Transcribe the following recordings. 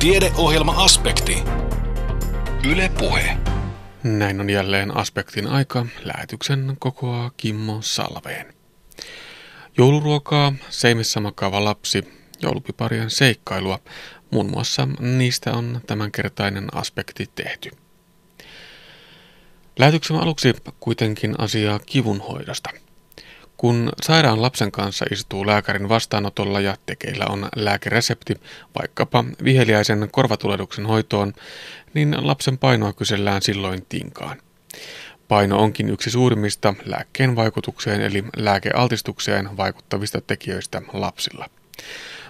Tiedeohjelma-aspekti. Yle Puhe. Näin on jälleen aspektin aika. Lähetyksen kokoaa Kimmo Salveen. Jouluruokaa, seimissä makaava lapsi, joulupiparien seikkailua. Muun muassa niistä on tämänkertainen aspekti tehty. Lähetyksen aluksi kuitenkin asiaa kivunhoidosta. Kun sairaan lapsen kanssa istuu lääkärin vastaanotolla ja tekeillä on lääkeresepti vaikkapa viheliäisen korvatulehduksen hoitoon, niin lapsen painoa kysellään silloin tinkaan. Paino onkin yksi suurimmista lääkkeen vaikutukseen eli lääkealtistukseen vaikuttavista tekijöistä lapsilla.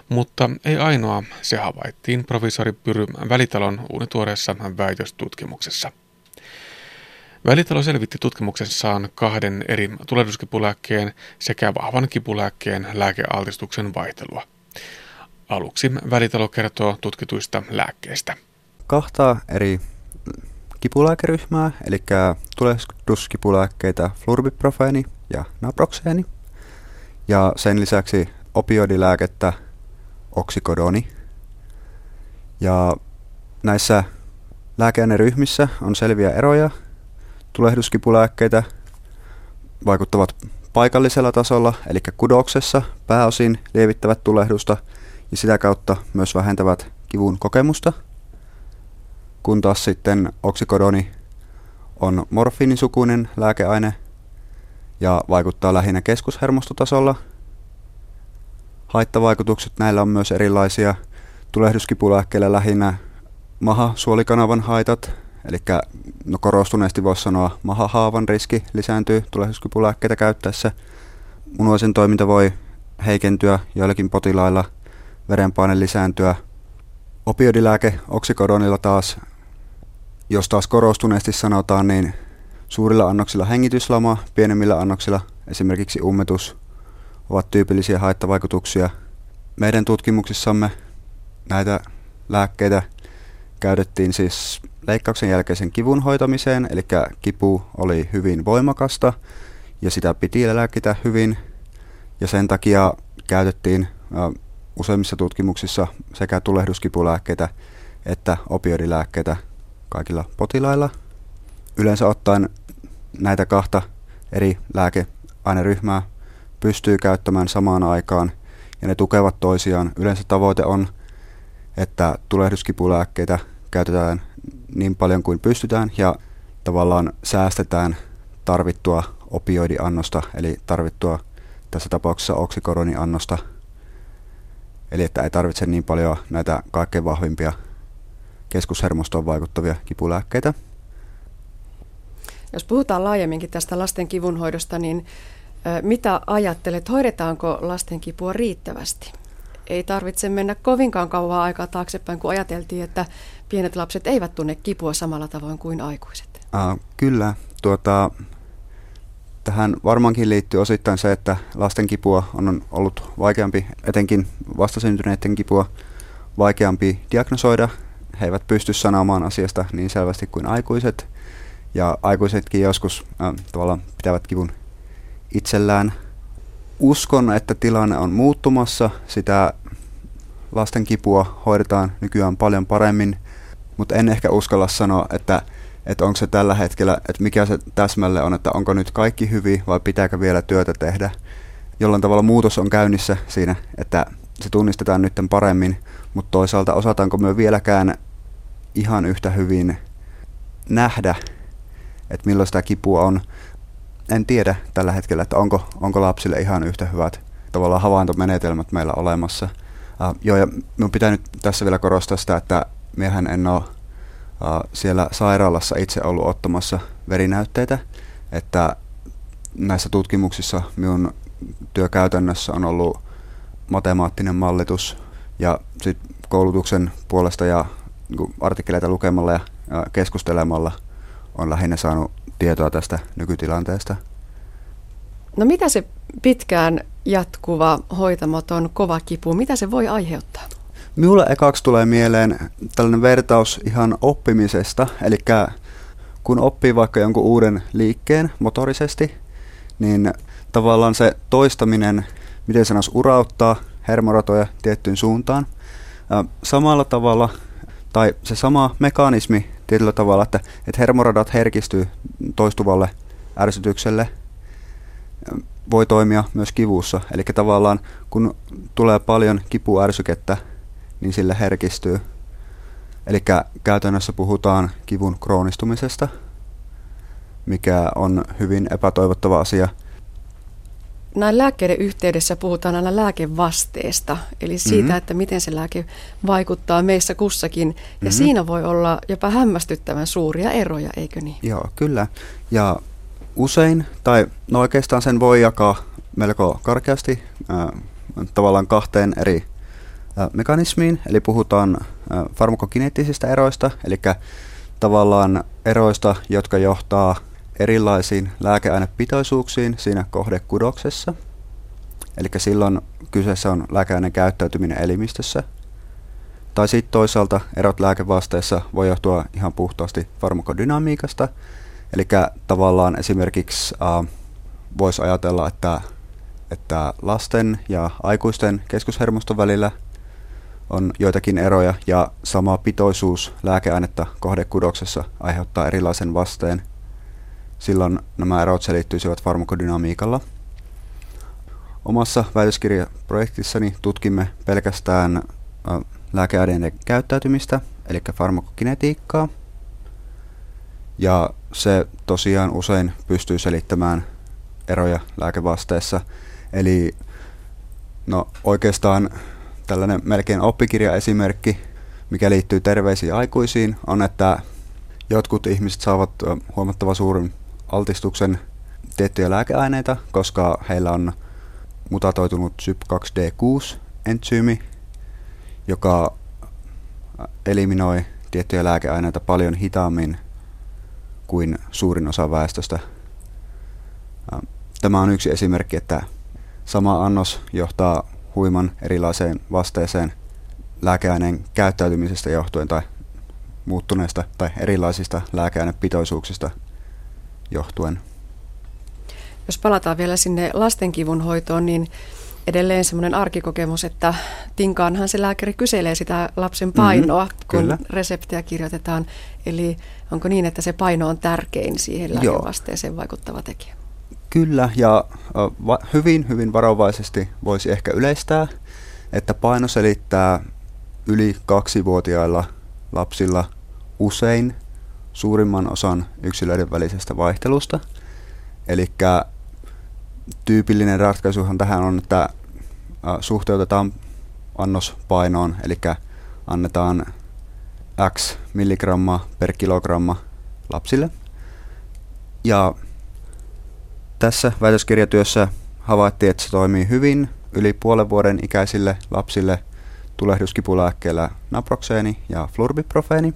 Mutta ei ainoa, se havaittiin professori Pyry Välitalon uunituoreessa väitöstutkimuksessa. Välitalo selvitti tutkimuksessaan kahden eri tulehduskipulääkkeen sekä vahvan kipulääkkeen lääkealtistuksen vaihtelua. Aluksi Välitalo kertoo tutkituista lääkkeistä. Kahta eri kipulääkeryhmää, eli tulehduskipulääkkeitä flurbiprofeeni ja naproxeeni, ja sen lisäksi opioidilääkettä oksikodoni. Ja näissä lääkeaineryhmissä on selviä eroja, tulehduskipulääkkeitä vaikuttavat paikallisella tasolla, eli kudoksessa pääosin lievittävät tulehdusta ja sitä kautta myös vähentävät kivun kokemusta, kun taas sitten oksikodoni on morfiinisukuinen lääkeaine ja vaikuttaa lähinnä keskushermostotasolla. Haittavaikutukset näillä on myös erilaisia. Tulehduskipulääkkeillä lähinnä maha-suolikanavan haitat, Eli no korostuneesti voisi sanoa mahahaavan riski lisääntyy tulehduskipulääkkeitä käyttäessä. Munuaisen toiminta voi heikentyä joillakin potilailla, verenpaine lisääntyä. Opioidilääke oksikodonilla taas, jos taas korostuneesti sanotaan, niin suurilla annoksilla hengityslama, pienemmillä annoksilla esimerkiksi ummetus ovat tyypillisiä haittavaikutuksia. Meidän tutkimuksissamme näitä lääkkeitä käytettiin siis leikkauksen jälkeisen kivun hoitamiseen, eli kipu oli hyvin voimakasta ja sitä piti lääkitä hyvin ja sen takia käytettiin useimmissa tutkimuksissa sekä tulehduskipulääkkeitä että opioidilääkkeitä kaikilla potilailla. Yleensä ottaen näitä kahta eri lääkeaineryhmää pystyy käyttämään samaan aikaan ja ne tukevat toisiaan. Yleensä tavoite on, että tulehduskipulääkkeitä käytetään niin paljon kuin pystytään ja tavallaan säästetään tarvittua opioidiannosta, eli tarvittua tässä tapauksessa oksikoroniannosta. Eli että ei tarvitse niin paljon näitä kaikkein vahvimpia keskushermostoon vaikuttavia kipulääkkeitä. Jos puhutaan laajemminkin tästä lasten kivunhoidosta, niin mitä ajattelet, hoidetaanko lasten kipua riittävästi? Ei tarvitse mennä kovinkaan kauan aikaa taaksepäin, kun ajateltiin, että pienet lapset eivät tunne kipua samalla tavoin kuin aikuiset? Uh, kyllä. Tuota, tähän varmaankin liittyy osittain se, että lasten kipua on ollut vaikeampi, etenkin vastasyntyneiden kipua vaikeampi diagnosoida. He eivät pysty sanomaan asiasta niin selvästi kuin aikuiset. Ja aikuisetkin joskus äh, tavallaan pitävät kivun itsellään. Uskon, että tilanne on muuttumassa. Sitä lasten kipua hoidetaan nykyään paljon paremmin mutta en ehkä uskalla sanoa, että, että onko se tällä hetkellä, että mikä se täsmälle on, että onko nyt kaikki hyvin vai pitääkö vielä työtä tehdä. Jollain tavalla muutos on käynnissä siinä, että se tunnistetaan nyt paremmin, mutta toisaalta osataanko me vieläkään ihan yhtä hyvin nähdä, että milloin sitä kipua on. En tiedä tällä hetkellä, että onko, onko lapsille ihan yhtä hyvät tavallaan havaintomenetelmät meillä olemassa. Uh, joo, ja minun pitää nyt tässä vielä korostaa sitä, että miehän en ole uh, siellä sairaalassa itse ollut ottamassa verinäytteitä, että näissä tutkimuksissa minun työkäytännössä on ollut matemaattinen mallitus ja sit koulutuksen puolesta ja niin artikkeleita lukemalla ja, ja keskustelemalla on lähinnä saanut tietoa tästä nykytilanteesta. No mitä se pitkään jatkuva hoitamaton kova kipu, mitä se voi aiheuttaa? Minulle ekaksi tulee mieleen tällainen vertaus ihan oppimisesta, eli kun oppii vaikka jonkun uuden liikkeen motorisesti, niin tavallaan se toistaminen, miten sanoisi, urauttaa hermoratoja tiettyyn suuntaan. Samalla tavalla tai se sama mekanismi tietyllä tavalla, että, että hermoradat herkistyy toistuvalle ärsytykselle, voi toimia myös kivussa. Eli tavallaan kun tulee paljon kipuärsykettä, niin sille herkistyy. Eli käytännössä puhutaan kivun kroonistumisesta, mikä on hyvin epätoivottava asia – näin lääkkeiden yhteydessä puhutaan aina lääkevasteesta, eli siitä, mm-hmm. että miten se lääke vaikuttaa meissä kussakin. Ja mm-hmm. siinä voi olla jopa hämmästyttävän suuria eroja, eikö niin? Joo, kyllä. Ja usein, tai no oikeastaan sen voi jakaa melko karkeasti äh, tavallaan kahteen eri äh, mekanismiin. Eli puhutaan äh, farmakokineettisistä eroista, eli tavallaan eroista, jotka johtaa erilaisiin lääkeainepitoisuuksiin siinä kohdekudoksessa. Eli silloin kyseessä on lääkeaineen käyttäytyminen elimistössä. Tai sitten toisaalta erot lääkevasteessa voi johtua ihan puhtaasti farmakodynamiikasta. Eli tavallaan esimerkiksi äh, voisi ajatella, että, että lasten ja aikuisten keskushermoston välillä on joitakin eroja ja sama pitoisuus lääkeainetta kohdekudoksessa aiheuttaa erilaisen vasteen Silloin nämä erot selittyisivät farmakodynamiikalla. Omassa väitöskirjaprojektissani tutkimme pelkästään lääkeaineiden käyttäytymistä, eli farmakokinetiikkaa. Ja se tosiaan usein pystyy selittämään eroja lääkevasteessa. Eli no oikeastaan tällainen melkein oppikirjaesimerkki, mikä liittyy terveisiin aikuisiin, on, että jotkut ihmiset saavat huomattavan suurin altistuksen tiettyjä lääkeaineita, koska heillä on mutatoitunut SYP2D6-entsyymi, joka eliminoi tiettyjä lääkeaineita paljon hitaammin kuin suurin osa väestöstä. Tämä on yksi esimerkki, että sama annos johtaa huiman erilaiseen vasteeseen lääkeaineen käyttäytymisestä johtuen tai muuttuneista tai erilaisista lääkeainepitoisuuksista – johtuen. Jos palataan vielä sinne lastenkivun hoitoon, niin edelleen semmoinen arkikokemus, että tinkaanhan se lääkäri kyselee sitä lapsen painoa, mm-hmm, kun kyllä. reseptiä kirjoitetaan. Eli onko niin, että se paino on tärkein siihen lääkevasteeseen vaikuttava tekijä? Kyllä, ja va- hyvin, hyvin varovaisesti voisi ehkä yleistää, että paino selittää yli kaksivuotiailla lapsilla usein suurimman osan yksilöiden välisestä vaihtelusta. Eli tyypillinen ratkaisuhan tähän on, että suhteutetaan annos painoon, eli annetaan x milligrammaa per kilogramma lapsille. Ja tässä väitöskirjatyössä havaittiin, että se toimii hyvin yli puolen vuoden ikäisille lapsille tulehduskipulääkkeellä naproxeeni ja flurbiprofeeni.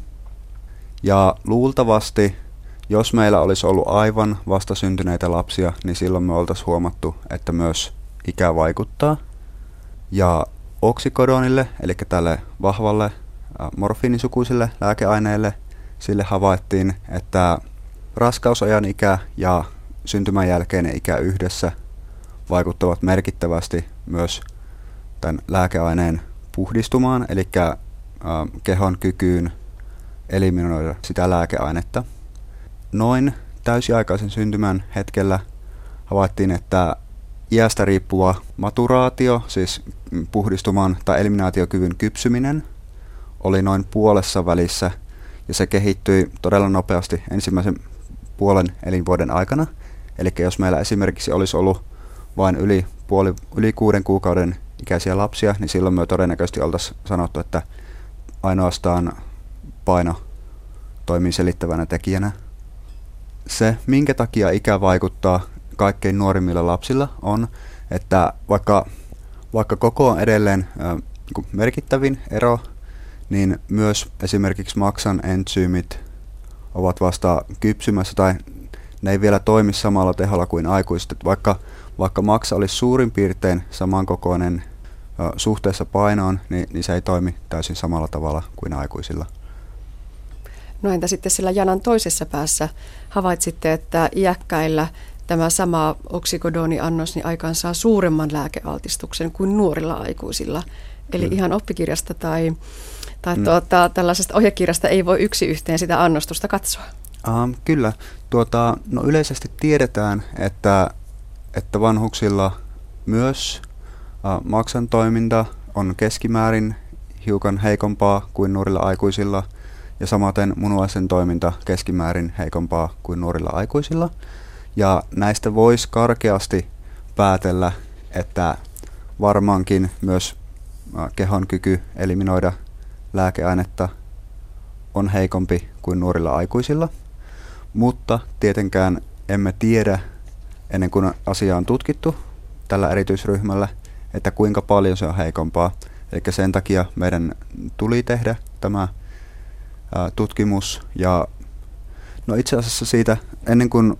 Ja luultavasti, jos meillä olisi ollut aivan vastasyntyneitä lapsia, niin silloin me oltaisiin huomattu, että myös ikä vaikuttaa. Ja oksikodonille, eli tälle vahvalle morfiinisukuiselle lääkeaineelle, sille havaittiin, että raskausajan ikä ja syntymän jälkeinen ikä yhdessä vaikuttavat merkittävästi myös tämän lääkeaineen puhdistumaan, eli kehon kykyyn eliminoida sitä lääkeainetta. Noin täysiaikaisen syntymän hetkellä havaittiin, että iästä riippuva maturaatio, siis puhdistuman tai eliminaatiokyvyn kypsyminen, oli noin puolessa välissä ja se kehittyi todella nopeasti ensimmäisen puolen elinvuoden aikana. Eli jos meillä esimerkiksi olisi ollut vain yli, puoli, yli kuuden kuukauden ikäisiä lapsia, niin silloin me todennäköisesti oltaisiin sanottu, että ainoastaan paino toimii selittävänä tekijänä. Se, minkä takia ikä vaikuttaa kaikkein nuorimmilla lapsilla, on, että vaikka, vaikka koko on edelleen ä, merkittävin ero, niin myös esimerkiksi maksan entsyymit ovat vasta kypsymässä tai ne ei vielä toimi samalla teholla kuin aikuiset. Vaikka, vaikka maksa olisi suurin piirtein samankokoinen ä, suhteessa painoon, niin, niin se ei toimi täysin samalla tavalla kuin aikuisilla. No entä sitten sillä janan toisessa päässä havaitsitte, että iäkkäillä tämä sama oksikodoniannos niin aikaan saa suuremman lääkealtistuksen kuin nuorilla aikuisilla. Eli mm. ihan oppikirjasta tai, tai mm. tuota, tällaisesta ohjekirjasta ei voi yksi yhteen sitä annostusta katsoa? Um, kyllä. Tuota, no yleisesti tiedetään, että, että vanhuksilla myös uh, maksan toiminta on keskimäärin hiukan heikompaa kuin nuorilla aikuisilla ja samaten munuaisen toiminta keskimäärin heikompaa kuin nuorilla aikuisilla. Ja näistä voisi karkeasti päätellä, että varmaankin myös kehon kyky eliminoida lääkeainetta on heikompi kuin nuorilla aikuisilla, mutta tietenkään emme tiedä ennen kuin asia on tutkittu tällä erityisryhmällä, että kuinka paljon se on heikompaa. Eli sen takia meidän tuli tehdä tämä tutkimus ja no itse asiassa siitä ennen kuin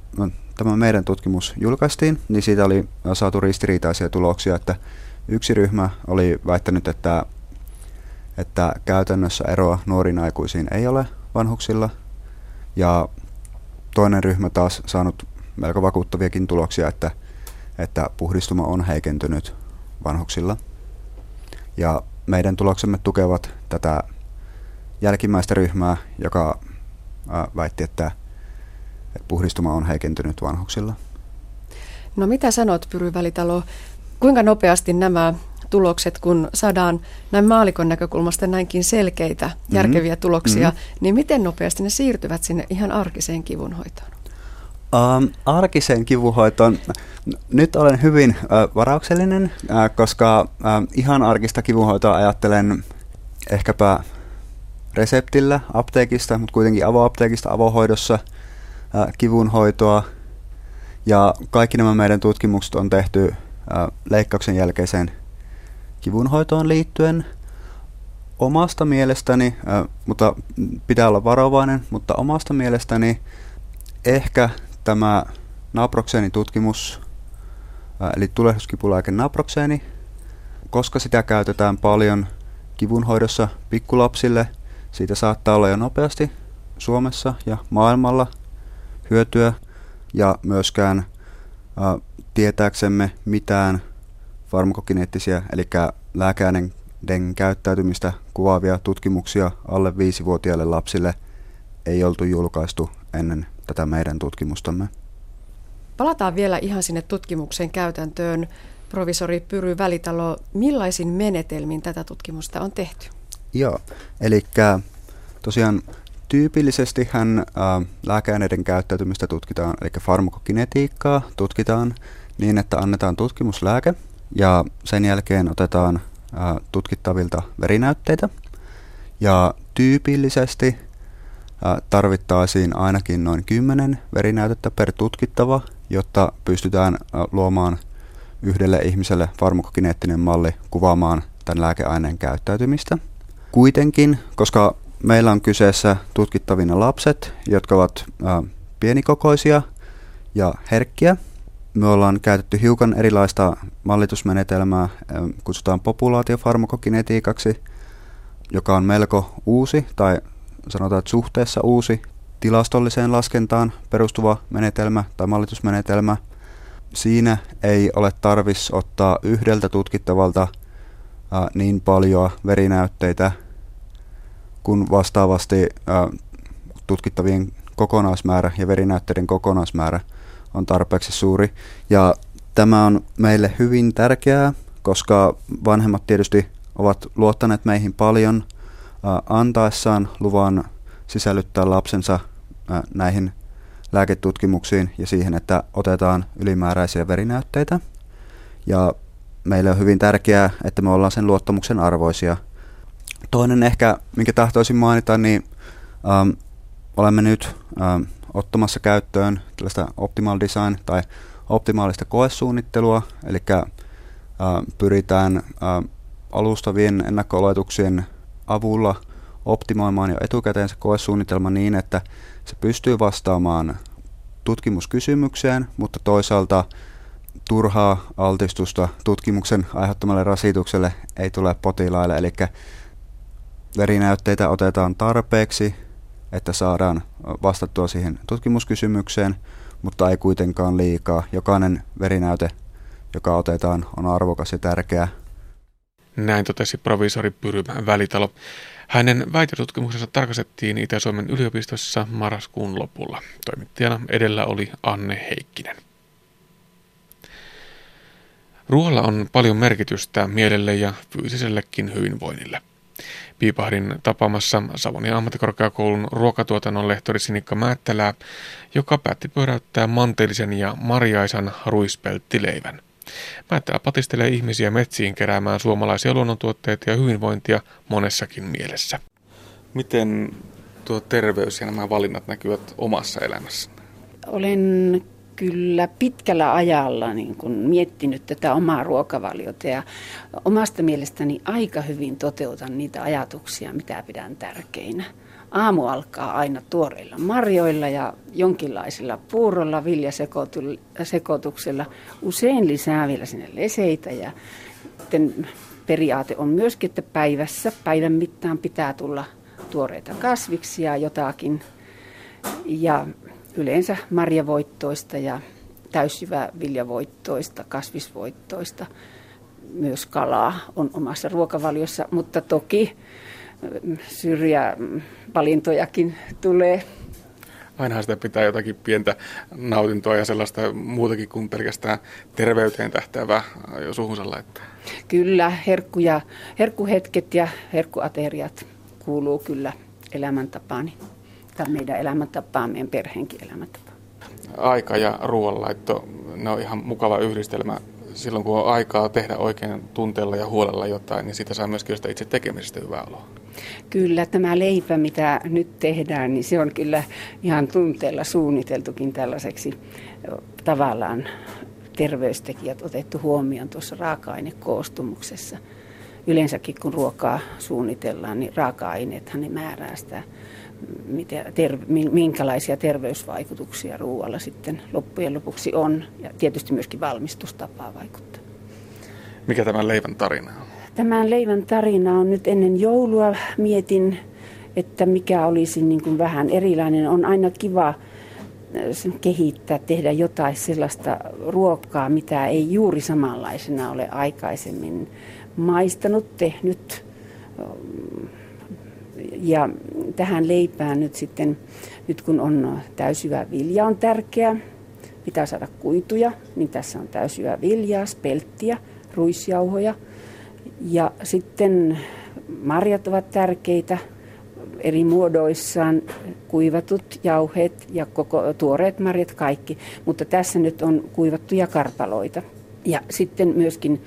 tämä meidän tutkimus julkaistiin, niin siitä oli saatu ristiriitaisia tuloksia, että yksi ryhmä oli väittänyt, että, että käytännössä eroa nuoriin aikuisiin ei ole vanhuksilla ja toinen ryhmä taas saanut melko vakuuttaviakin tuloksia, että, että puhdistuma on heikentynyt vanhuksilla. Ja meidän tuloksemme tukevat tätä jälkimmäistä ryhmää, joka väitti, että, että puhdistuma on heikentynyt vanhuksilla. No mitä sanot, Pyry Välitalo, kuinka nopeasti nämä tulokset, kun saadaan näin maalikon näkökulmasta näinkin selkeitä, mm-hmm. järkeviä tuloksia, mm-hmm. niin miten nopeasti ne siirtyvät sinne ihan arkiseen kivunhoitoon? Um, arkiseen kivunhoitoon. Nyt olen hyvin uh, varauksellinen, uh, koska uh, ihan arkista kivunhoitoa ajattelen ehkäpä reseptillä apteekista, mutta kuitenkin avoapteekista avohoidossa uh, kivunhoitoa. Ja kaikki nämä meidän tutkimukset on tehty leikkauksen jälkeiseen kivunhoitoon liittyen. Omasta mielestäni, mutta pitää olla varovainen, mutta omasta mielestäni ehkä tämä naproxeenin tutkimus, eli tulehduskipulääke naproxeeni, koska sitä käytetään paljon kivunhoidossa pikkulapsille, siitä saattaa olla jo nopeasti Suomessa ja maailmalla hyötyä ja myöskään ä, tietääksemme mitään farmakokineettisiä, eli lääkeaineiden käyttäytymistä kuvaavia tutkimuksia alle 5-vuotiaille lapsille ei oltu julkaistu ennen tätä meidän tutkimustamme. Palataan vielä ihan sinne tutkimuksen käytäntöön. Provisori Pyry Välitalo, millaisin menetelmin tätä tutkimusta on tehty? Joo, eli tosiaan tyypillisesti hän lääkeaineiden käyttäytymistä tutkitaan, eli farmakokinetiikkaa tutkitaan niin, että annetaan tutkimuslääke ja sen jälkeen otetaan tutkittavilta verinäytteitä. Ja tyypillisesti tarvittaisiin ainakin noin 10 verinäytettä per tutkittava, jotta pystytään luomaan yhdelle ihmiselle farmakokineettinen malli kuvaamaan tämän lääkeaineen käyttäytymistä. Kuitenkin, koska meillä on kyseessä tutkittavina lapset, jotka ovat pienikokoisia ja herkkiä, me ollaan käytetty hiukan erilaista mallitusmenetelmää, kutsutaan populaatiofarmakokinetiikaksi, joka on melko uusi tai sanotaan, että suhteessa uusi tilastolliseen laskentaan perustuva menetelmä tai mallitusmenetelmä. Siinä ei ole tarvis ottaa yhdeltä tutkittavalta niin paljon verinäytteitä, kun vastaavasti tutkittavien kokonaismäärä ja verinäytteiden kokonaismäärä on tarpeeksi suuri. Ja tämä on meille hyvin tärkeää, koska vanhemmat tietysti ovat luottaneet meihin paljon – antaessaan luvan sisällyttää lapsensa näihin lääketutkimuksiin ja siihen, että otetaan ylimääräisiä verinäytteitä. Ja meille on hyvin tärkeää, että me ollaan sen luottamuksen arvoisia. Toinen ehkä, minkä tahtoisin mainita, niin ähm, olemme nyt ähm, ottamassa käyttöön tällaista optimal design tai optimaalista koesuunnittelua, eli äh, pyritään äh, alustavien ennakko avulla optimoimaan jo etukäteen se koesuunnitelma niin, että se pystyy vastaamaan tutkimuskysymykseen, mutta toisaalta turhaa altistusta tutkimuksen aiheuttamalle rasitukselle ei tule potilaille, eli verinäytteitä otetaan tarpeeksi, että saadaan vastattua siihen tutkimuskysymykseen, mutta ei kuitenkaan liikaa. Jokainen verinäyte, joka otetaan, on arvokas ja tärkeä näin totesi provisori Pyrymä Välitalo. Hänen väitötutkimuksensa tarkastettiin Itä-Suomen yliopistossa marraskuun lopulla. Toimittajana edellä oli Anne Heikkinen. Ruoalla on paljon merkitystä mielelle ja fyysisellekin hyvinvoinnille. Piipahdin tapaamassa Savonia ammattikorkeakoulun ruokatuotannon lehtori Sinikka Määttälää, joka päätti pyöräyttää mantelisen ja marjaisan ruispelttileivän. Määttälä patistelee ihmisiä metsiin keräämään suomalaisia luonnontuotteita ja hyvinvointia monessakin mielessä. Miten tuo terveys ja nämä valinnat näkyvät omassa elämässä? Olen kyllä pitkällä ajalla niin kun miettinyt tätä omaa ruokavaliota ja omasta mielestäni aika hyvin toteutan niitä ajatuksia, mitä pidän tärkeinä. Aamu alkaa aina tuoreilla marjoilla ja jonkinlaisella puurolla, viljasekoituksella. Usein lisää vielä sinne leseitä ja periaate on myöskin, että päivässä, päivän mittaan pitää tulla tuoreita kasviksia jotakin. Ja yleensä marjavoittoista ja täysjyväviljavoittoista, kasvisvoittoista. Myös kalaa on omassa ruokavaliossa, mutta toki syrjävalintojakin tulee. Ainahan sitä pitää jotakin pientä nautintoa ja sellaista muutakin kuin pelkästään terveyteen tähtäävää jo suhunsa laittaa. Kyllä, herkkuja, herkkuhetket ja herkkuateriat kuuluu kyllä elämäntapaani tai meidän elämäntapaa, meidän perheenkin elämäntapaa. Aika ja ruoanlaitto, ne on ihan mukava yhdistelmä. Silloin kun on aikaa tehdä oikein tunteella ja huolella jotain, niin sitä saa myöskin sitä itse tekemisestä hyvää oloa. Kyllä, tämä leipä, mitä nyt tehdään, niin se on kyllä ihan tunteella suunniteltukin tällaiseksi tavallaan terveystekijät otettu huomioon tuossa raaka-ainekoostumuksessa. Yleensäkin kun ruokaa suunnitellaan, niin raaka-aineethan ne määrää sitä mitä ter, minkälaisia terveysvaikutuksia ruoalla sitten loppujen lopuksi on. Ja tietysti myöskin valmistustapaa vaikuttaa. Mikä tämän leivän tarina on? Tämän leivän tarina on nyt ennen joulua. Mietin, että mikä olisi niin kuin vähän erilainen. On aina kiva äh, kehittää, tehdä jotain sellaista ruokaa, mitä ei juuri samanlaisena ole aikaisemmin maistanut, tehnyt ja tähän leipään nyt sitten, nyt kun on täysyvä vilja on tärkeä, pitää saada kuituja, niin tässä on täysyvä viljaa, spelttiä, ruisjauhoja. Ja sitten marjat ovat tärkeitä eri muodoissaan, kuivatut jauheet ja koko, tuoreet marjat kaikki. Mutta tässä nyt on kuivattuja karpaloita. Ja sitten myöskin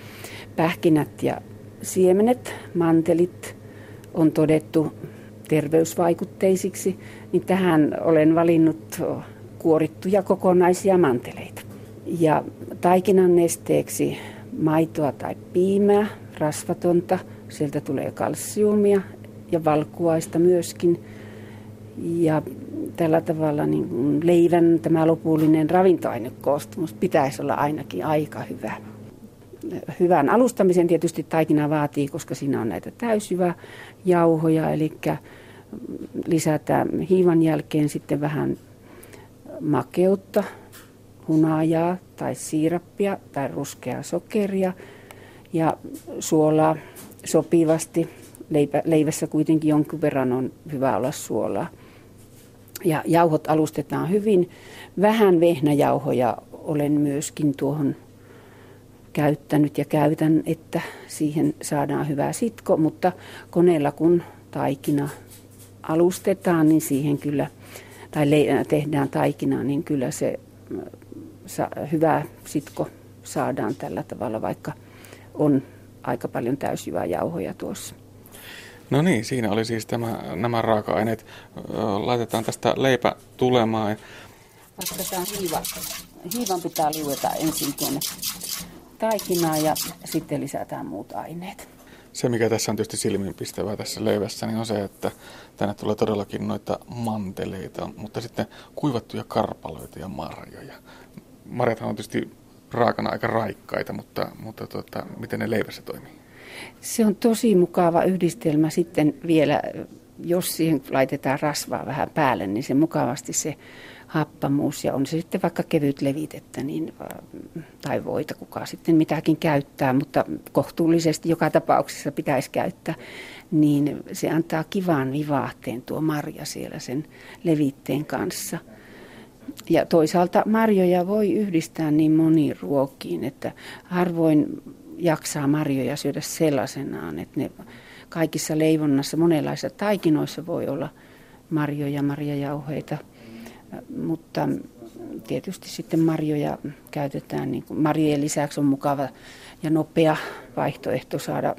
pähkinät ja siemenet, mantelit, on todettu terveysvaikutteisiksi, niin tähän olen valinnut kuorittuja kokonaisia manteleita. Ja taikinan nesteeksi maitoa tai piimää, rasvatonta, sieltä tulee kalsiumia ja valkuaista myöskin. Ja tällä tavalla niin leivän tämä lopullinen ravintoainekoostumus pitäisi olla ainakin aika hyvä hyvän alustamisen tietysti taikina vaatii, koska siinä on näitä täysjyvä jauhoja, eli lisätään hiivan jälkeen sitten vähän makeutta, hunajaa tai siirappia tai ruskeaa sokeria ja suolaa sopivasti. Leipä, leivässä kuitenkin jonkin verran on hyvä olla suolaa. Ja jauhot alustetaan hyvin. Vähän vehnäjauhoja olen myöskin tuohon käyttänyt ja käytän, että siihen saadaan hyvä sitko, mutta koneella kun taikina alustetaan, niin siihen kyllä, tai tehdään taikinaa, niin kyllä se hyvä sitko saadaan tällä tavalla, vaikka on aika paljon täysjyvää jauhoja tuossa. No niin, siinä oli siis tämä, nämä raaka-aineet. Laitetaan tästä leipä tulemaan. Lasketaan hiiva. Hiivan pitää liueta ensin tuonne taikinaa ja sitten lisätään muut aineet. Se, mikä tässä on tietysti silmiinpistävää tässä leivässä, niin on se, että tänne tulee todellakin noita manteleita, mutta sitten kuivattuja karpaloita ja marjoja. Marjathan on tietysti raakana aika raikkaita, mutta, mutta tuota, miten ne leivässä toimii? Se on tosi mukava yhdistelmä sitten vielä jos siihen laitetaan rasvaa vähän päälle, niin se mukavasti se happamuus ja on se sitten vaikka kevyt levitettä niin, tai voita, kuka sitten mitäkin käyttää, mutta kohtuullisesti joka tapauksessa pitäisi käyttää, niin se antaa kivan vivahteen tuo marja siellä sen levitteen kanssa. Ja toisaalta marjoja voi yhdistää niin moniin ruokiin, että harvoin jaksaa marjoja syödä sellaisenaan, että ne kaikissa leivonnassa, monenlaisissa taikinoissa voi olla marjoja, marjajauheita, mutta tietysti sitten marjoja käytetään, niin kuin marjojen lisäksi on mukava ja nopea vaihtoehto saada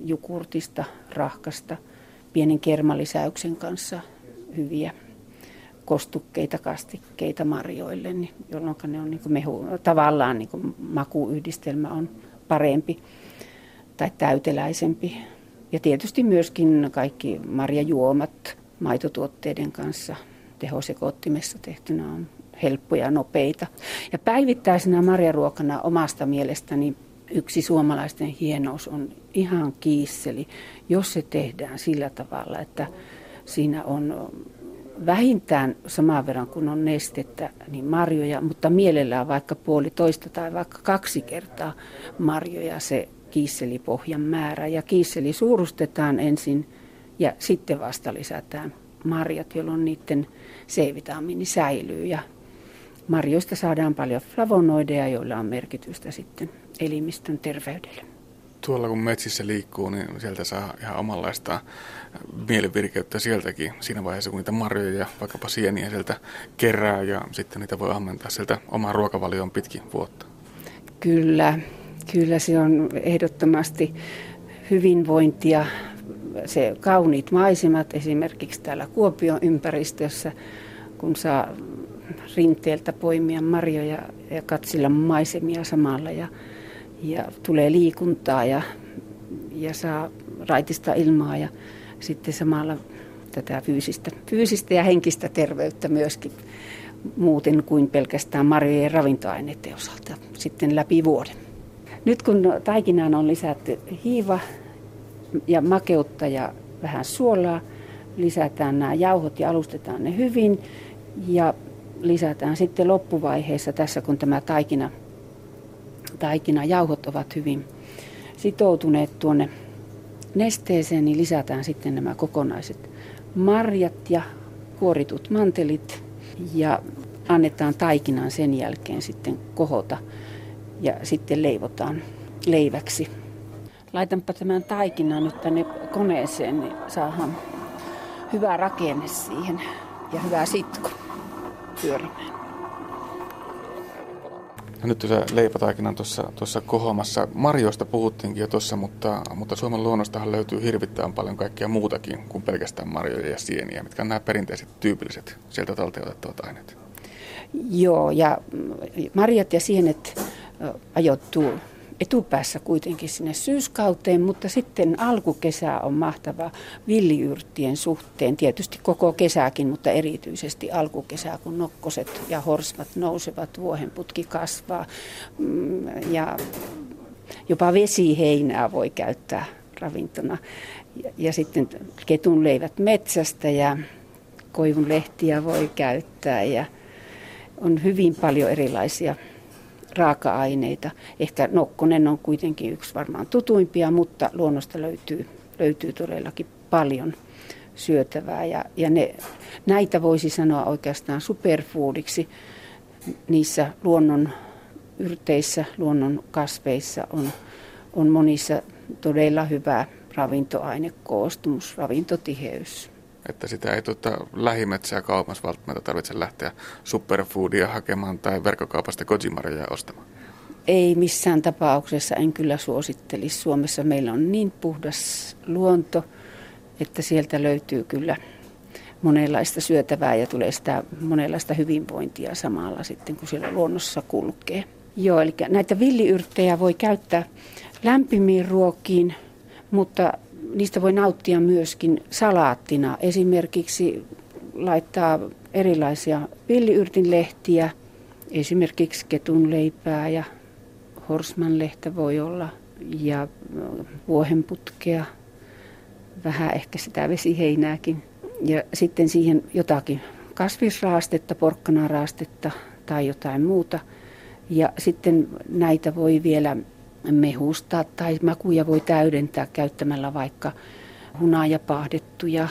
jukurtista, rahkasta, pienen kermalisäyksen kanssa hyviä kostukkeita, kastikkeita marjoille, niin jolloin ne on niin kuin mehu, tavallaan niin kuin makuyhdistelmä on parempi tai täyteläisempi. Ja tietysti myöskin kaikki marjajuomat maitotuotteiden kanssa tehosekoottimessa tehtynä on helppoja ja nopeita. Ja päivittäisenä marjaruokana omasta mielestäni yksi suomalaisten hienous on ihan kiisseli, jos se tehdään sillä tavalla, että siinä on vähintään saman verran kuin on nestettä, niin marjoja, mutta mielellään vaikka puoli toista tai vaikka kaksi kertaa marjoja se kiisselipohjan määrä. Ja kiisseli suurustetaan ensin ja sitten vasta lisätään marjat, jolloin niiden C-vitamiini säilyy. Ja marjoista saadaan paljon flavonoideja, joilla on merkitystä sitten elimistön terveydelle. Tuolla kun metsissä liikkuu, niin sieltä saa ihan omanlaista mielivirkeyttä sieltäkin siinä vaiheessa, kun niitä marjoja ja vaikkapa sieniä sieltä kerää ja sitten niitä voi ammentaa sieltä omaan ruokavalioon pitkin vuotta. Kyllä, kyllä se on ehdottomasti hyvinvointia. Se kauniit maisemat esimerkiksi täällä Kuopion ympäristössä, kun saa rinteeltä poimia marjoja ja katsilla maisemia samalla ja, ja tulee liikuntaa ja, ja saa raitista ilmaa ja sitten samalla tätä fyysistä, fyysistä ja henkistä terveyttä myöskin muuten kuin pelkästään marjojen ravintoaineiden osalta sitten läpi vuoden. Nyt kun taikinaan on lisätty hiiva ja makeutta ja vähän suolaa, lisätään nämä jauhot ja alustetaan ne hyvin. Ja lisätään sitten loppuvaiheessa tässä, kun tämä taikina, taikina jauhot ovat hyvin sitoutuneet tuonne nesteeseen, niin lisätään sitten nämä kokonaiset marjat ja kuoritut mantelit. Ja annetaan taikinan sen jälkeen sitten kohota ja sitten leivotaan leiväksi. Laitanpa tämän taikinan nyt tänne koneeseen, niin saadaan hyvä rakenne siihen ja hyvä sitku pyörimään. Ja nyt se leipätaikinan tuossa, tuossa kohomassa. Marjoista puhuttiinkin jo tuossa, mutta, mutta Suomen luonnostahan löytyy hirvittävän paljon kaikkea muutakin kuin pelkästään marjoja ja sieniä, mitkä on nämä perinteiset tyypilliset sieltä talteenotettavat aineet. Joo, ja marjat ja sienet ajoittuu etupäässä kuitenkin sinne syyskauteen, mutta sitten alkukesä on mahtava villiyrttien suhteen. Tietysti koko kesäkin, mutta erityisesti alkukesää, kun nokkoset ja horsmat nousevat, vuohenputki kasvaa mm, ja jopa vesiheinää voi käyttää ravintona. Ja, ja sitten ketunleivät metsästä ja koivun lehtiä voi käyttää ja on hyvin paljon erilaisia raaka-aineita. Ehkä nokkonen on kuitenkin yksi varmaan tutuimpia, mutta luonnosta löytyy, löytyy todellakin paljon syötävää. Ja, ja ne, näitä voisi sanoa oikeastaan superfoodiksi. Niissä luonnon yrteissä, luonnon kasveissa on, on monissa todella hyvä ravintoainekoostumus, ravintotiheys että sitä ei tuota lähimetsää kaupassa välttämättä tarvitse lähteä superfoodia hakemaan tai verkkokaupasta kojimaria ostamaan. Ei missään tapauksessa, en kyllä suosittelisi. Suomessa meillä on niin puhdas luonto, että sieltä löytyy kyllä monenlaista syötävää ja tulee sitä monenlaista hyvinvointia samalla sitten, kun siellä luonnossa kulkee. Joo, eli näitä villiyrttejä voi käyttää lämpimiin ruokiin, mutta niistä voi nauttia myöskin salaattina. Esimerkiksi laittaa erilaisia villiyrtinlehtiä, esimerkiksi ketunleipää ja horsmanlehtä voi olla ja vuohenputkea, vähän ehkä sitä vesiheinääkin. Ja sitten siihen jotakin kasvisraastetta, porkkanaraastetta tai jotain muuta. Ja sitten näitä voi vielä mehustaa tai makuja voi täydentää käyttämällä vaikka hunajapahdettuja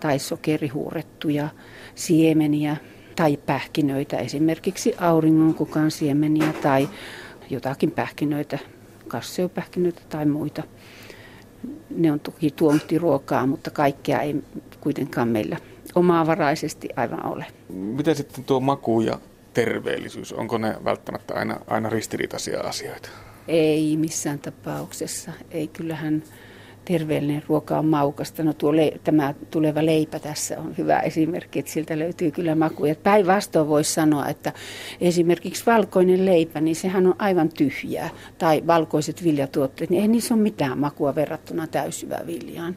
tai sokerihuurettuja siemeniä tai pähkinöitä, esimerkiksi auringonkukan siemeniä tai jotakin pähkinöitä, kasseopähkinöitä tai muita. Ne on toki tuontiruokaa, mutta kaikkea ei kuitenkaan meillä omavaraisesti aivan ole. Miten sitten tuo maku ja terveellisyys, onko ne välttämättä aina, aina ristiriitaisia asioita? Ei missään tapauksessa. Ei kyllähän terveellinen ruoka on maukasta. No tuo le- tämä tuleva leipä tässä on hyvä esimerkki, että siltä löytyy kyllä makuja. Päinvastoin voisi sanoa, että esimerkiksi valkoinen leipä, niin sehän on aivan tyhjää. Tai valkoiset viljatuotteet, niin ei niissä ole mitään makua verrattuna viljaan.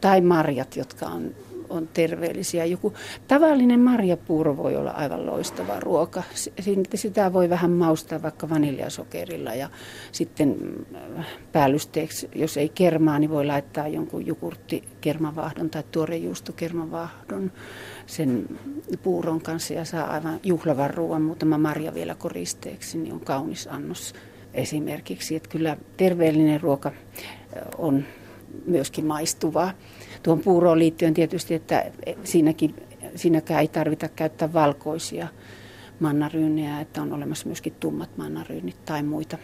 Tai marjat, jotka on on terveellisiä. Joku tavallinen marjapuuro voi olla aivan loistava ruoka. Sitä voi vähän maustaa vaikka vaniljasokerilla ja sitten äh, päällysteeksi, jos ei kermaa, niin voi laittaa jonkun jukurtti kermavahdon tai tuorejuustokermavahdon sen puuron kanssa ja saa aivan juhlavan ruoan, muutama marja vielä koristeeksi, niin on kaunis annos esimerkiksi. Että kyllä terveellinen ruoka äh, on myöskin maistuvaa. Tuon puuroon liittyen tietysti, että siinäkin, siinäkään ei tarvita käyttää valkoisia mannaryynejä, että on olemassa myöskin tummat mannaryynit tai muita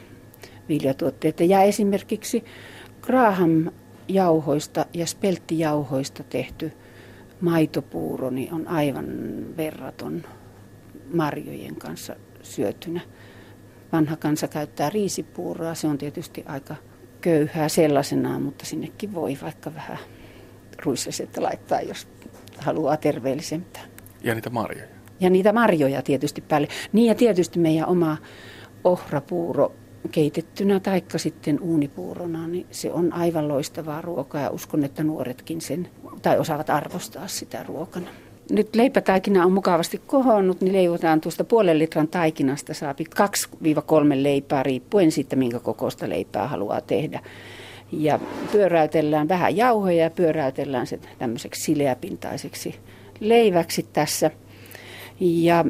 viljatuotteita. Ja esimerkiksi Graham jauhoista ja spelttijauhoista tehty maitopuuro niin on aivan verraton marjojen kanssa syötynä. Vanha kansa käyttää riisipuuroa, se on tietysti aika köyhää sellaisenaan, mutta sinnekin voi vaikka vähän ruislesettä laittaa, jos haluaa terveellisempää. Ja niitä marjoja. Ja niitä marjoja tietysti päälle. Niin ja tietysti meidän oma ohrapuuro keitettynä taikka sitten uunipuurona, niin se on aivan loistavaa ruokaa ja uskon, että nuoretkin sen tai osaavat arvostaa sitä ruokana. Nyt leipätaikina on mukavasti kohonnut, niin leivotaan tuosta puolen litran taikinasta saapi 2-3 leipää riippuen siitä, minkä kokoista leipää haluaa tehdä. Ja pyöräytellään vähän jauhoja ja pyöräytellään se tämmöiseksi sileäpintaiseksi leiväksi tässä. Ja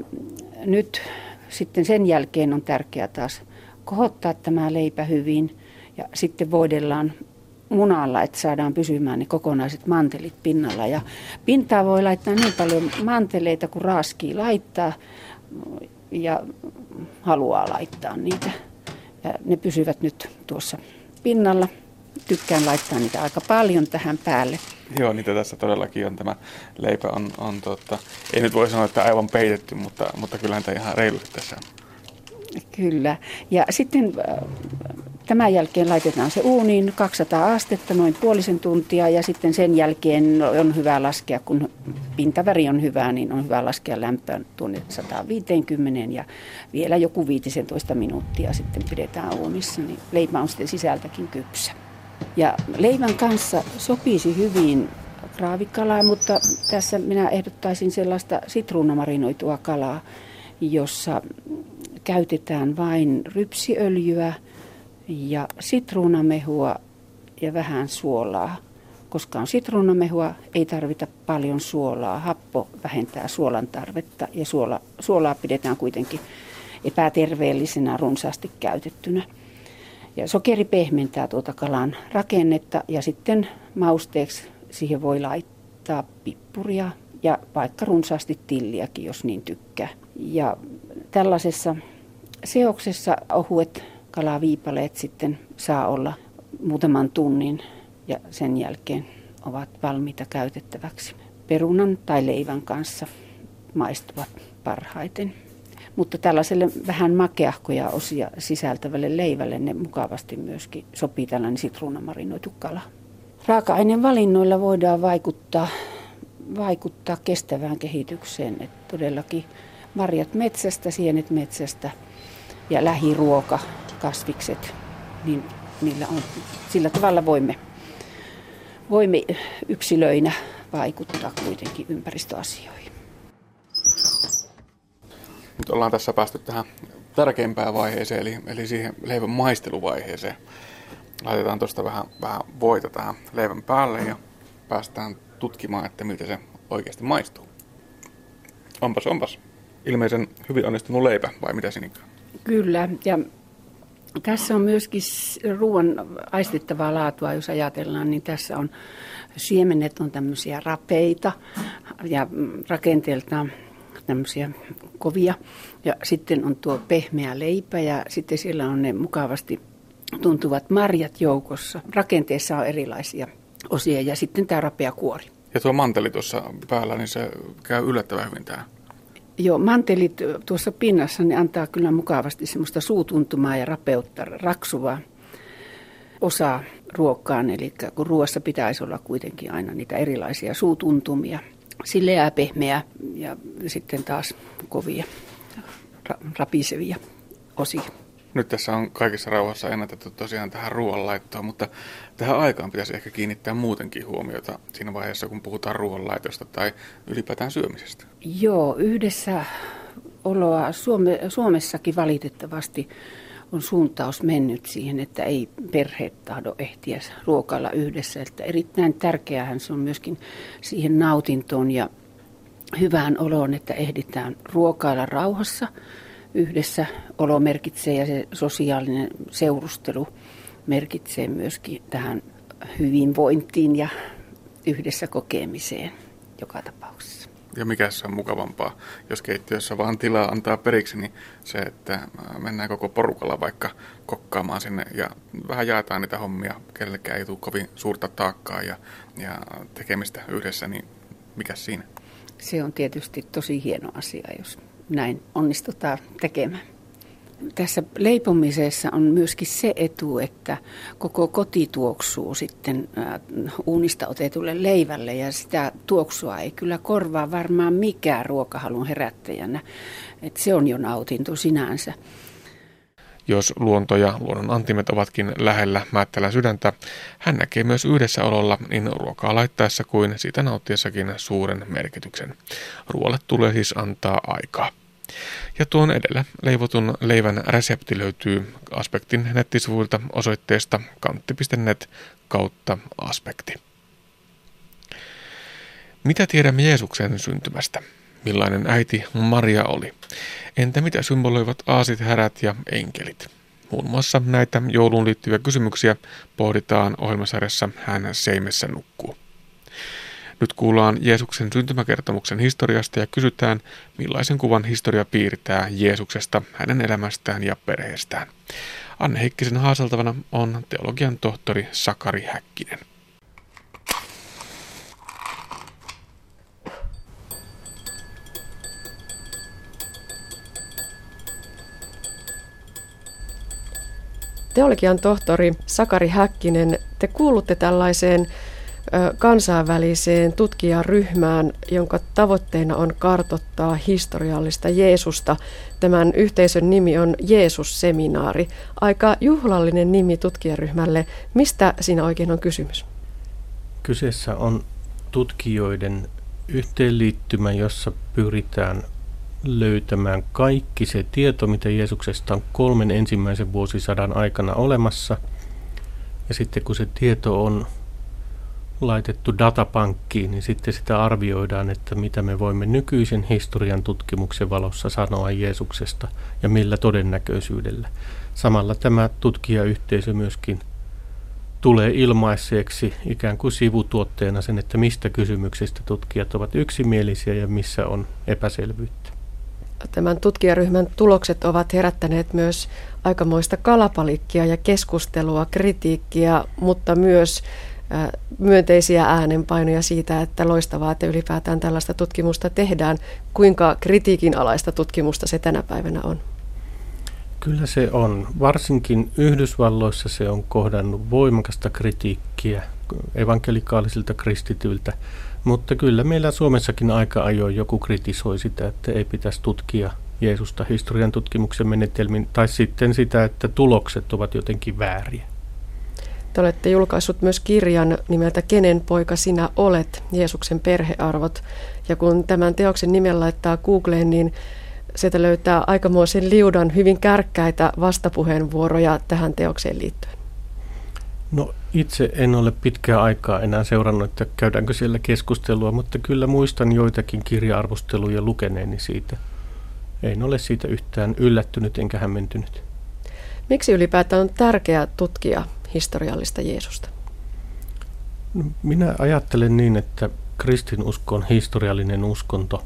nyt sitten sen jälkeen on tärkeää taas kohottaa tämä leipä hyvin ja sitten voidellaan munalla, että saadaan pysymään ne kokonaiset mantelit pinnalla. Ja pintaa voi laittaa niin paljon manteleita kuin raaskii laittaa ja haluaa laittaa niitä. Ja ne pysyvät nyt tuossa pinnalla. Tykkään laittaa niitä aika paljon tähän päälle. Joo, niitä tässä todellakin on. Tämä leipä on, on tota, ei nyt voi sanoa, että aivan peitetty, mutta, mutta kyllähän tämä ihan reilusti tässä on. Kyllä. Ja sitten äh, tämän jälkeen laitetaan se uuniin 200 astetta noin puolisen tuntia ja sitten sen jälkeen on hyvä laskea, kun pintaväri on hyvä, niin on hyvä laskea lämpöä tuonne 150 ja vielä joku 15 minuuttia sitten pidetään uunissa, niin leipä on sitten sisältäkin kypsä. Ja leivän kanssa sopisi hyvin kraavikalaa, mutta tässä minä ehdottaisin sellaista sitruunamarinoitua kalaa, jossa käytetään vain rypsiöljyä ja sitruunamehua ja vähän suolaa. Koska on sitruunamehua, ei tarvita paljon suolaa. Happo vähentää suolan tarvetta ja suola, suolaa pidetään kuitenkin epäterveellisenä runsaasti käytettynä. Ja sokeri pehmentää tuota kalan rakennetta ja sitten mausteeksi siihen voi laittaa pippuria ja vaikka runsaasti tilliäkin, jos niin tykkää. Ja tällaisessa seoksessa ohuet kalaviipaleet sitten saa olla muutaman tunnin ja sen jälkeen ovat valmiita käytettäväksi. Perunan tai leivän kanssa maistuvat parhaiten. Mutta tällaiselle vähän makeahkoja osia sisältävälle leivälle ne mukavasti myöskin sopii tällainen sitruunamarinoitu kala. Raaka-aineen valinnoilla voidaan vaikuttaa, vaikuttaa kestävään kehitykseen. Että todellakin marjat metsästä, sienet metsästä ja lähiruoka, kasvikset, niin niillä on, sillä tavalla voimme, voimme yksilöinä vaikuttaa kuitenkin ympäristöasioihin. Nyt ollaan tässä päästy tähän tärkeimpään vaiheeseen, eli, eli siihen leivän maisteluvaiheeseen. Laitetaan tuosta vähän, vähän voita tähän leivän päälle ja päästään tutkimaan, että miltä se oikeasti maistuu. Onpas, onpas. Ilmeisen hyvin onnistunut leipä, vai mitä Sinikka? Kyllä, ja tässä on myöskin ruoan aistittavaa laatua, jos ajatellaan, niin tässä on siemenet on tämmöisiä rapeita ja rakenteeltaan tämmöisiä kovia. Ja sitten on tuo pehmeä leipä ja sitten siellä on ne mukavasti tuntuvat marjat joukossa. Rakenteessa on erilaisia osia ja sitten tämä rapea kuori. Ja tuo manteli tuossa päällä, niin se käy yllättävän hyvin tähän. Joo, mantelit tuossa pinnassa ne antaa kyllä mukavasti semmoista suutuntumaa ja rapeutta, raksuvaa osaa ruokkaan. Eli kun ruoassa pitäisi olla kuitenkin aina niitä erilaisia suutuntumia. Sille jää pehmeä ja sitten taas kovia, rapisevia osia. Nyt tässä on kaikissa rauhassa ennätetty tosiaan tähän ruoanlaittoon, mutta tähän aikaan pitäisi ehkä kiinnittää muutenkin huomiota siinä vaiheessa, kun puhutaan ruoanlaitosta tai ylipäätään syömisestä. Joo, yhdessä oloa Suome, Suomessakin valitettavasti on suuntaus mennyt siihen, että ei perheet tahdo ehtiä ruokailla yhdessä. Että erittäin tärkeähän se on myöskin siihen nautintoon ja hyvään oloon, että ehditään ruokailla rauhassa – yhdessä olo merkitsee ja se sosiaalinen seurustelu merkitsee myöskin tähän hyvinvointiin ja yhdessä kokemiseen joka tapauksessa. Ja mikä se on mukavampaa, jos keittiössä vaan tilaa antaa periksi, niin se, että mennään koko porukalla vaikka kokkaamaan sinne ja vähän jaetaan niitä hommia, kellekään ei tule kovin suurta taakkaa ja, ja tekemistä yhdessä, niin mikä siinä? Se on tietysti tosi hieno asia, jos näin onnistutaan tekemään. Tässä leipomisessa on myöskin se etu, että koko koti tuoksuu sitten äh, uunista otetulle leivälle ja sitä tuoksua ei kyllä korvaa varmaan mikään ruokahalun herättäjänä. Et se on jo nautinto sinänsä. Jos luonto ja luonnon antimet ovatkin lähellä Määttälän sydäntä, hän näkee myös yhdessäololla niin ruokaa laittaessa kuin siitä nauttiessakin suuren merkityksen. Ruoalle tulee siis antaa aikaa. Ja tuon edellä leivotun leivän resepti löytyy Aspektin nettisivuilta osoitteesta kantti.net kautta aspekti. Mitä tiedämme Jeesuksen syntymästä? Millainen äiti Maria oli? Entä mitä symboloivat aasit, härät ja enkelit? Muun muassa näitä jouluun liittyviä kysymyksiä pohditaan ohjelmasarjassa Hän seimessä nukkuu. Nyt kuullaan Jeesuksen syntymäkertomuksen historiasta ja kysytään, millaisen kuvan historia piirtää Jeesuksesta, hänen elämästään ja perheestään. Anne Heikkisen haaseltavana on teologian tohtori Sakari Häkkinen. Teologian tohtori Sakari Häkkinen, te kuulutte tällaiseen kansainväliseen tutkijaryhmään, jonka tavoitteena on kartottaa historiallista Jeesusta. Tämän yhteisön nimi on Jeesus-seminaari. Aika juhlallinen nimi tutkijaryhmälle. Mistä siinä oikein on kysymys? Kyseessä on tutkijoiden yhteenliittymä, jossa pyritään löytämään kaikki se tieto, mitä Jeesuksesta on kolmen ensimmäisen vuosisadan aikana olemassa. Ja sitten kun se tieto on laitettu datapankkiin, niin sitten sitä arvioidaan, että mitä me voimme nykyisen historian tutkimuksen valossa sanoa Jeesuksesta ja millä todennäköisyydellä. Samalla tämä tutkijayhteisö myöskin tulee ilmaiseksi ikään kuin sivutuotteena sen, että mistä kysymyksistä tutkijat ovat yksimielisiä ja missä on epäselvyyttä. Tämän tutkijaryhmän tulokset ovat herättäneet myös aikamoista kalapalikkia ja keskustelua, kritiikkiä, mutta myös myönteisiä äänenpainoja siitä, että loistavaa, että ylipäätään tällaista tutkimusta tehdään. Kuinka kritiikin alaista tutkimusta se tänä päivänä on? Kyllä se on. Varsinkin Yhdysvalloissa se on kohdannut voimakasta kritiikkiä evankelikaalisilta kristityiltä, mutta kyllä meillä Suomessakin aika ajoin joku kritisoi sitä, että ei pitäisi tutkia Jeesusta historian tutkimuksen menetelmin, tai sitten sitä, että tulokset ovat jotenkin vääriä. Te olette julkaissut myös kirjan nimeltä Kenen poika sinä olet, Jeesuksen perhearvot. Ja kun tämän teoksen nimen laittaa Googleen, niin sieltä löytää aikamoisen liudan hyvin kärkkäitä vastapuheenvuoroja tähän teokseen liittyen. No itse en ole pitkää aikaa enää seurannut, että käydäänkö siellä keskustelua, mutta kyllä muistan joitakin kirja-arvosteluja lukeneeni siitä. En ole siitä yhtään yllättynyt enkä hämmentynyt. Miksi ylipäätään on tärkeää tutkia historiallista Jeesusta? No, minä ajattelen niin, että kristinusko on historiallinen uskonto.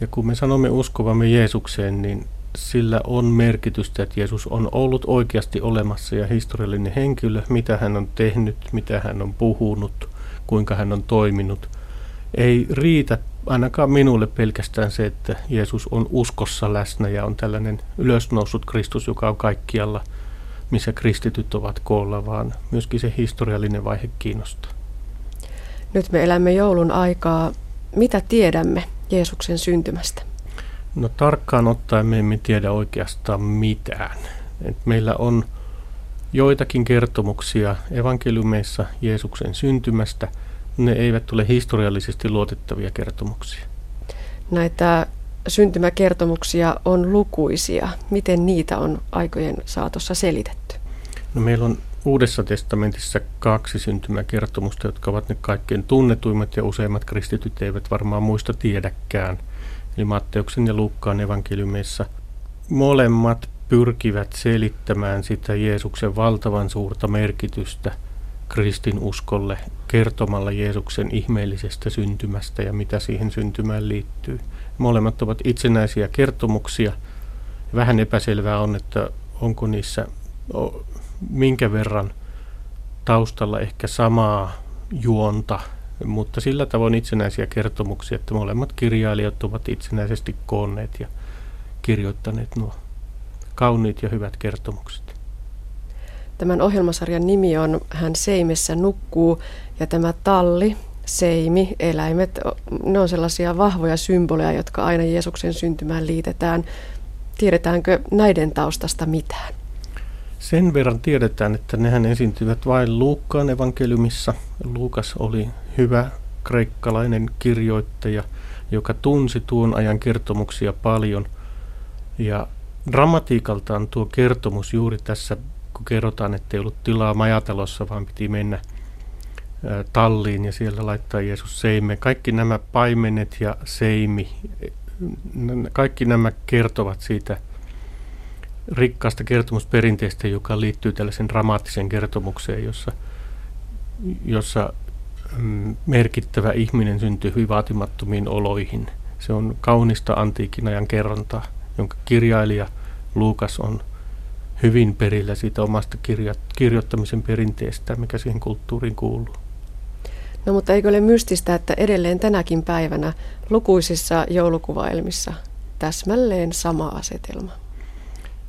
Ja kun me sanomme uskovamme Jeesukseen, niin sillä on merkitystä, että Jeesus on ollut oikeasti olemassa ja historiallinen henkilö, mitä hän on tehnyt, mitä hän on puhunut, kuinka hän on toiminut. Ei riitä ainakaan minulle pelkästään se, että Jeesus on uskossa läsnä ja on tällainen ylösnoussut Kristus, joka on kaikkialla, missä kristityt ovat koolla, vaan myöskin se historiallinen vaihe kiinnostaa. Nyt me elämme joulun aikaa. Mitä tiedämme Jeesuksen syntymästä? No tarkkaan ottaen me emme tiedä oikeastaan mitään. Et meillä on joitakin kertomuksia evankeliumeissa Jeesuksen syntymästä. Ne eivät ole historiallisesti luotettavia kertomuksia. Näitä syntymäkertomuksia on lukuisia. Miten niitä on aikojen saatossa selitetty? No meillä on Uudessa testamentissa kaksi syntymäkertomusta, jotka ovat ne kaikkein tunnetuimmat ja useimmat kristityt eivät varmaan muista tiedäkään – eli Matteuksen ja Lukkaan evankeliumissa. Molemmat pyrkivät selittämään sitä Jeesuksen valtavan suurta merkitystä kristinuskolle kertomalla Jeesuksen ihmeellisestä syntymästä ja mitä siihen syntymään liittyy. Molemmat ovat itsenäisiä kertomuksia. Vähän epäselvää on, että onko niissä minkä verran taustalla ehkä samaa juonta mutta sillä tavoin itsenäisiä kertomuksia, että molemmat kirjailijat ovat itsenäisesti koonneet ja kirjoittaneet nuo kauniit ja hyvät kertomukset. Tämän ohjelmasarjan nimi on Hän seimessä nukkuu ja tämä talli, seimi, eläimet, ne on sellaisia vahvoja symboleja, jotka aina Jeesuksen syntymään liitetään. Tiedetäänkö näiden taustasta mitään? Sen verran tiedetään, että nehän esiintyvät vain Luukkaan evankeliumissa. Luukas oli hyvä kreikkalainen kirjoittaja, joka tunsi tuon ajan kertomuksia paljon. Ja dramatiikaltaan tuo kertomus juuri tässä, kun kerrotaan, että ei ollut tilaa majatalossa, vaan piti mennä talliin ja siellä laittaa Jeesus seime. Kaikki nämä paimenet ja seimi, kaikki nämä kertovat siitä rikkaasta kertomusperinteestä, joka liittyy tällaisen dramaattiseen kertomukseen, jossa, jossa mm, merkittävä ihminen syntyy hyvin vaatimattomiin oloihin. Se on kaunista antiikin ajan kerrontaa, jonka kirjailija Luukas on hyvin perillä siitä omasta kirjoittamisen perinteestä, mikä siihen kulttuuriin kuuluu. No mutta eikö ole mystistä, että edelleen tänäkin päivänä lukuisissa joulukuvaelmissa täsmälleen sama asetelma?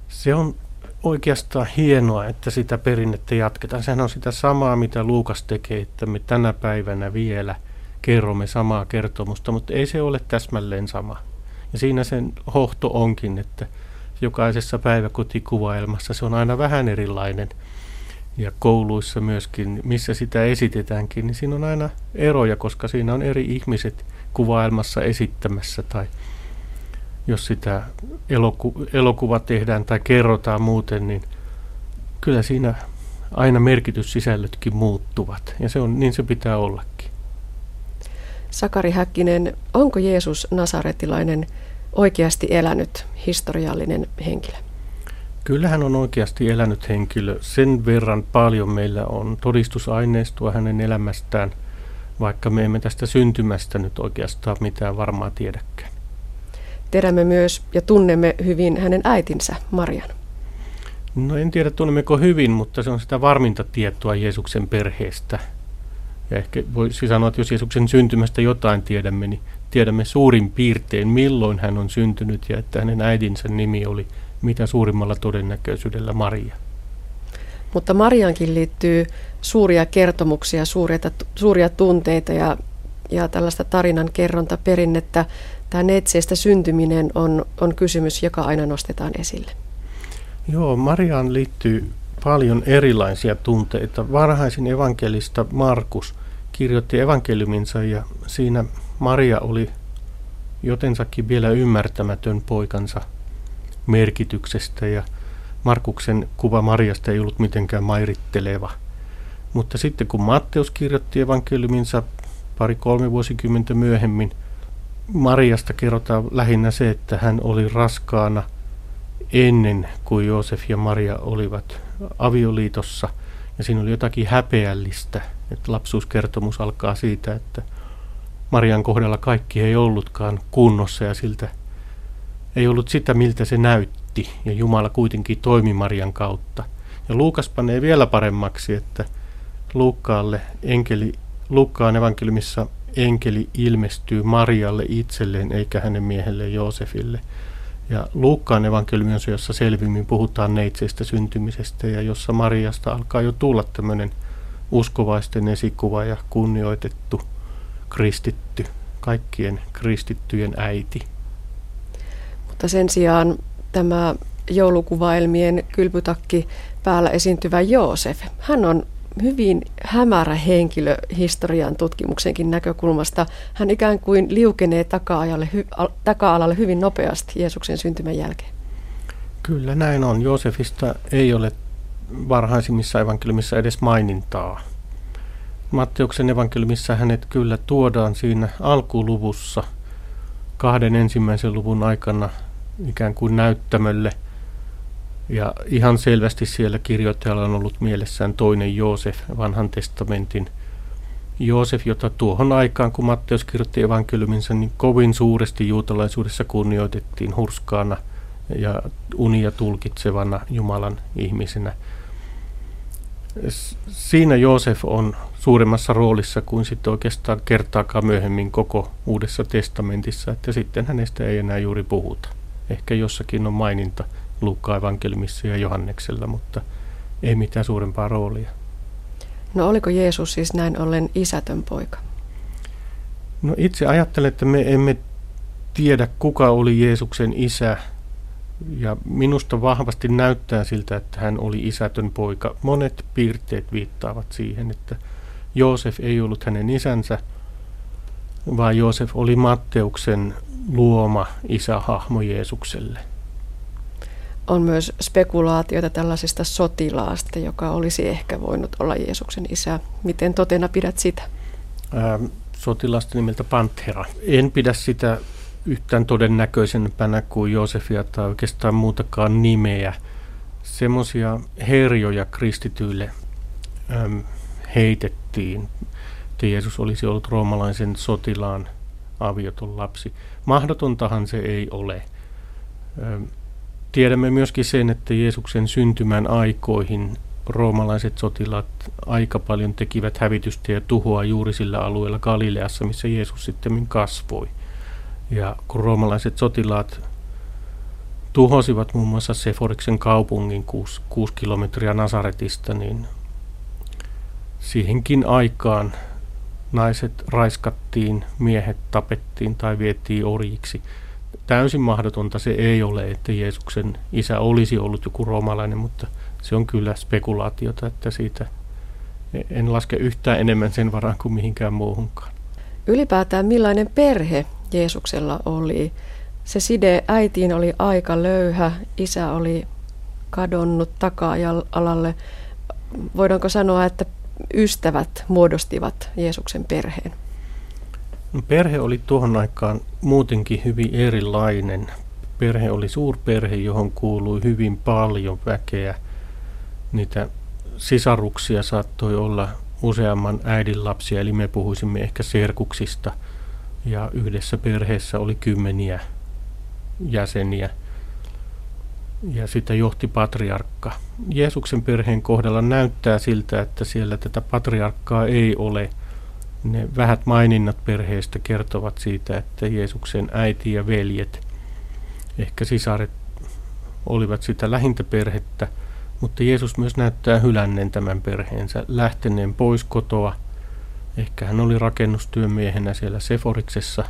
Se on oikeastaan hienoa, että sitä perinnettä jatketaan. Sehän on sitä samaa, mitä Luukas tekee, että me tänä päivänä vielä kerromme samaa kertomusta, mutta ei se ole täsmälleen sama. Ja siinä sen hohto onkin, että jokaisessa päiväkotikuvaelmassa se on aina vähän erilainen. Ja kouluissa myöskin, missä sitä esitetäänkin, niin siinä on aina eroja, koska siinä on eri ihmiset kuvaelmassa esittämässä tai jos sitä eloku- elokuva tehdään tai kerrotaan muuten, niin kyllä siinä aina merkityssisällötkin muuttuvat. Ja se on, niin se pitää ollakin. Sakari Häkkinen, onko Jeesus Nasaretilainen oikeasti elänyt historiallinen henkilö? Kyllä hän on oikeasti elänyt henkilö. Sen verran paljon meillä on todistusaineistoa hänen elämästään, vaikka me emme tästä syntymästä nyt oikeastaan mitään varmaa tiedäkään. Tiedämme myös ja tunnemme hyvin hänen äitinsä, Marian. No en tiedä tunnemmeko hyvin, mutta se on sitä varminta tietoa Jeesuksen perheestä. Ja ehkä voisi sanoa, että jos Jeesuksen syntymästä jotain tiedämme, niin tiedämme suurin piirtein, milloin hän on syntynyt ja että hänen äidinsä nimi oli mitä suurimmalla todennäköisyydellä Maria. Mutta Mariankin liittyy suuria kertomuksia, suuria, suuria tunteita ja, ja tällaista tarinan kerrontaperinnettä tämä neitseestä syntyminen on, on kysymys, joka aina nostetaan esille. Joo, Mariaan liittyy paljon erilaisia tunteita. Varhaisin evankelista Markus kirjoitti evankeliuminsa ja siinä Maria oli jotensakin vielä ymmärtämätön poikansa merkityksestä ja Markuksen kuva Mariasta ei ollut mitenkään mairitteleva. Mutta sitten kun Matteus kirjoitti evankeliuminsa pari-kolme vuosikymmentä myöhemmin, Mariasta kerrotaan lähinnä se, että hän oli raskaana ennen kuin Joosef ja Maria olivat avioliitossa. Ja siinä oli jotakin häpeällistä, että lapsuuskertomus alkaa siitä, että Marian kohdalla kaikki ei ollutkaan kunnossa ja siltä ei ollut sitä, miltä se näytti. Ja Jumala kuitenkin toimi Marian kautta. Ja Luukas panee vielä paremmaksi, että Luukkaalle enkeli, Luukkaan evankeliumissa enkeli ilmestyy Marialle itselleen eikä hänen miehelleen Joosefille. Ja Luukkaan evankeliumi on se, jossa selvimmin puhutaan neitseistä syntymisestä ja jossa Mariasta alkaa jo tulla tämmöinen uskovaisten esikuva ja kunnioitettu kristitty, kaikkien kristittyjen äiti. Mutta sen sijaan tämä joulukuvaelmien kylpytakki päällä esiintyvä Joosef, hän on hyvin hämärä henkilö historian tutkimuksenkin näkökulmasta. Hän ikään kuin liukenee taka-alalle, taka-alalle hyvin nopeasti Jeesuksen syntymän jälkeen. Kyllä näin on. Joosefista ei ole varhaisimmissa evankeliumissa edes mainintaa. Matteuksen evankeliumissa hänet kyllä tuodaan siinä alkuluvussa kahden ensimmäisen luvun aikana ikään kuin näyttämölle – ja ihan selvästi siellä kirjoittajalla on ollut mielessään toinen Joosef, vanhan testamentin Joosef, jota tuohon aikaan, kun Matteus kirjoitti evankeliuminsa, niin kovin suuresti juutalaisuudessa kunnioitettiin hurskaana ja unia tulkitsevana Jumalan ihmisenä. Siinä Joosef on suuremmassa roolissa kuin sitten oikeastaan kertaakaan myöhemmin koko Uudessa testamentissa, että sitten hänestä ei enää juuri puhuta. Ehkä jossakin on maininta – Luukkaan evankeliumissa ja Johanneksella, mutta ei mitään suurempaa roolia. No oliko Jeesus siis näin ollen isätön poika? No itse ajattelen, että me emme tiedä kuka oli Jeesuksen isä ja minusta vahvasti näyttää siltä, että hän oli isätön poika. Monet piirteet viittaavat siihen, että Joosef ei ollut hänen isänsä, vaan Joosef oli Matteuksen luoma isähahmo Jeesukselle on myös spekulaatioita tällaisesta sotilaasta, joka olisi ehkä voinut olla Jeesuksen isä. Miten totena pidät sitä? Ähm, sotilasta nimeltä Panthera. En pidä sitä yhtään todennäköisempänä kuin Joosefia tai oikeastaan muutakaan nimeä. Semmoisia herjoja kristityille äm, heitettiin, että Jeesus olisi ollut roomalaisen sotilaan avioton lapsi. Mahdotontahan se ei ole. Tiedämme myöskin sen, että Jeesuksen syntymän aikoihin roomalaiset sotilaat aika paljon tekivät hävitystä ja tuhoa juuri sillä alueella Galileassa, missä Jeesus sitten kasvoi. Ja kun roomalaiset sotilaat tuhosivat muun muassa Seforiksen kaupungin 6, 6 kilometriä Nasaretista, niin siihenkin aikaan naiset raiskattiin, miehet tapettiin tai vietiin orjiksi – täysin mahdotonta se ei ole, että Jeesuksen isä olisi ollut joku roomalainen, mutta se on kyllä spekulaatiota, että siitä en laske yhtään enemmän sen varaan kuin mihinkään muuhunkaan. Ylipäätään millainen perhe Jeesuksella oli? Se side äitiin oli aika löyhä, isä oli kadonnut taka-alalle. Voidaanko sanoa, että ystävät muodostivat Jeesuksen perheen? No, perhe oli tuohon aikaan muutenkin hyvin erilainen. Perhe oli suurperhe, johon kuului hyvin paljon väkeä. Niitä sisaruksia saattoi olla useamman äidin lapsia, eli me puhuisimme ehkä serkuksista. Ja yhdessä perheessä oli kymmeniä jäseniä. Ja sitä johti patriarkka. Jeesuksen perheen kohdalla näyttää siltä, että siellä tätä patriarkkaa ei ole – ne vähät maininnat perheestä kertovat siitä, että Jeesuksen äiti ja veljet, ehkä sisaret, olivat sitä lähintä perhettä, mutta Jeesus myös näyttää hylänneen tämän perheensä, lähteneen pois kotoa. Ehkä hän oli rakennustyömiehenä siellä Seforiksessa,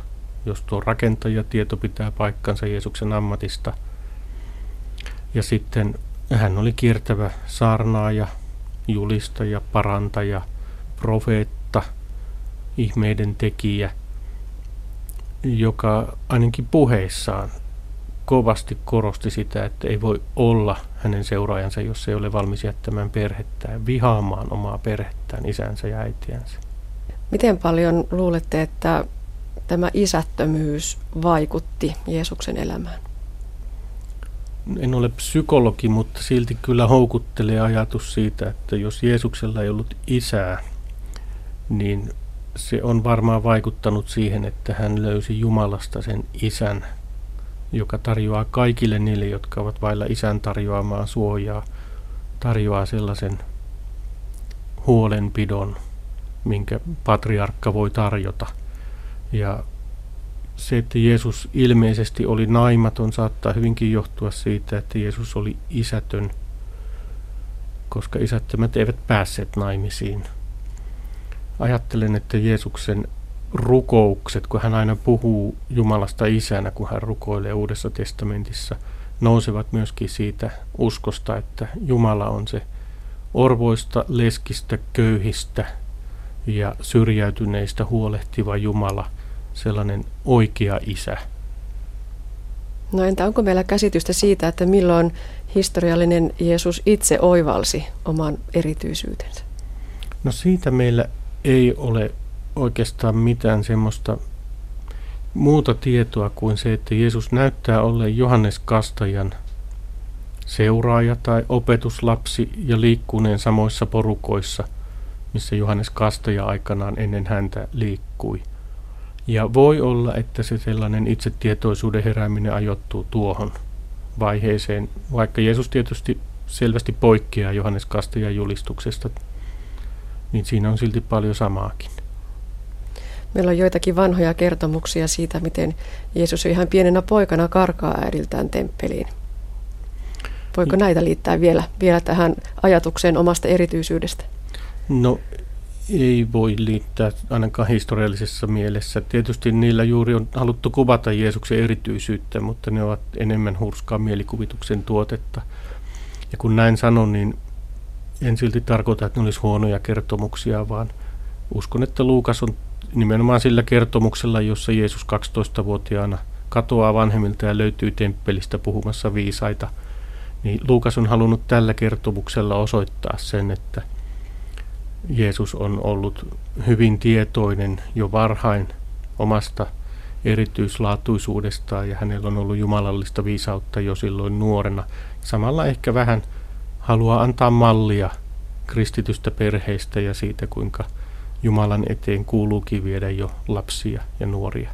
jos tuo rakentajatieto pitää paikkansa Jeesuksen ammatista. Ja sitten hän oli kiertävä saarnaaja, julistaja, parantaja, profeetta – ihmeiden tekijä, joka ainakin puheissaan kovasti korosti sitä, että ei voi olla hänen seuraajansa, jos ei ole valmis jättämään perhettään, vihaamaan omaa perhettään, isänsä ja äitiänsä. Miten paljon luulette, että tämä isättömyys vaikutti Jeesuksen elämään? En ole psykologi, mutta silti kyllä houkuttelee ajatus siitä, että jos Jeesuksella ei ollut isää, niin se on varmaan vaikuttanut siihen, että hän löysi Jumalasta sen isän, joka tarjoaa kaikille niille, jotka ovat vailla isän tarjoamaa suojaa, tarjoaa sellaisen huolenpidon, minkä patriarkka voi tarjota. Ja se, että Jeesus ilmeisesti oli naimaton, saattaa hyvinkin johtua siitä, että Jeesus oli isätön, koska isättömät eivät päässeet naimisiin. Ajattelen, että Jeesuksen rukoukset, kun hän aina puhuu Jumalasta isänä, kun hän rukoilee Uudessa testamentissa, nousevat myöskin siitä uskosta, että Jumala on se orvoista, leskistä, köyhistä ja syrjäytyneistä huolehtiva Jumala, sellainen oikea isä. No entä onko meillä käsitystä siitä, että milloin historiallinen Jeesus itse oivalsi oman erityisyytensä? No siitä meillä ei ole oikeastaan mitään semmoista muuta tietoa kuin se, että Jeesus näyttää olleen Johannes Kastajan seuraaja tai opetuslapsi ja liikkuneen samoissa porukoissa, missä Johannes Kastaja aikanaan ennen häntä liikkui. Ja voi olla, että se sellainen itsetietoisuuden herääminen ajoittuu tuohon vaiheeseen, vaikka Jeesus tietysti selvästi poikkeaa Johannes Kastajan julistuksesta, niin siinä on silti paljon samaakin. Meillä on joitakin vanhoja kertomuksia siitä, miten Jeesus ihan pienenä poikana karkaa äidiltään temppeliin. Voiko näitä liittää vielä, vielä tähän ajatukseen omasta erityisyydestä? No ei voi liittää ainakaan historiallisessa mielessä. Tietysti niillä juuri on haluttu kuvata Jeesuksen erityisyyttä, mutta ne ovat enemmän hurskaa mielikuvituksen tuotetta. Ja kun näin sanon, niin en silti tarkoita, että ne olisi huonoja kertomuksia, vaan uskon, että Luukas on nimenomaan sillä kertomuksella, jossa Jeesus 12-vuotiaana katoaa vanhemmilta ja löytyy temppelistä puhumassa viisaita, niin Luukas on halunnut tällä kertomuksella osoittaa sen, että Jeesus on ollut hyvin tietoinen jo varhain omasta erityislaatuisuudestaan ja hänellä on ollut jumalallista viisautta jo silloin nuorena. Samalla ehkä vähän haluaa antaa mallia kristitystä perheistä ja siitä, kuinka – Jumalan eteen kuuluukin viedä jo lapsia ja nuoria.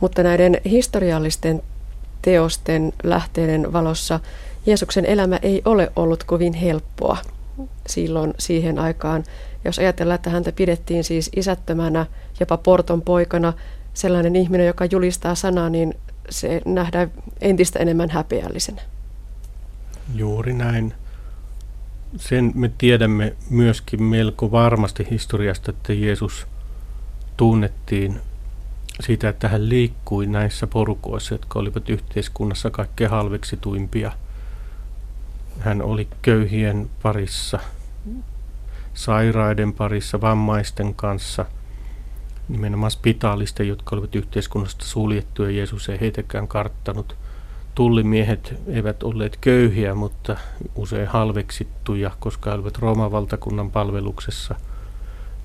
Mutta näiden historiallisten teosten lähteiden valossa Jeesuksen elämä ei ole ollut kovin helppoa silloin siihen aikaan. Jos ajatellaan, että häntä pidettiin siis isättömänä, jopa porton poikana, sellainen ihminen, joka julistaa sanaa, niin se nähdään entistä enemmän häpeällisenä. Juuri näin sen me tiedämme myöskin melko varmasti historiasta, että Jeesus tunnettiin siitä, että hän liikkui näissä porukoissa, jotka olivat yhteiskunnassa kaikkein halveksituimpia. Hän oli köyhien parissa, sairaiden parissa, vammaisten kanssa, nimenomaan spitaalisten, jotka olivat yhteiskunnasta suljettuja. Jeesus ei heitäkään karttanut – tullimiehet eivät olleet köyhiä, mutta usein halveksittuja, koska olivat Rooman valtakunnan palveluksessa.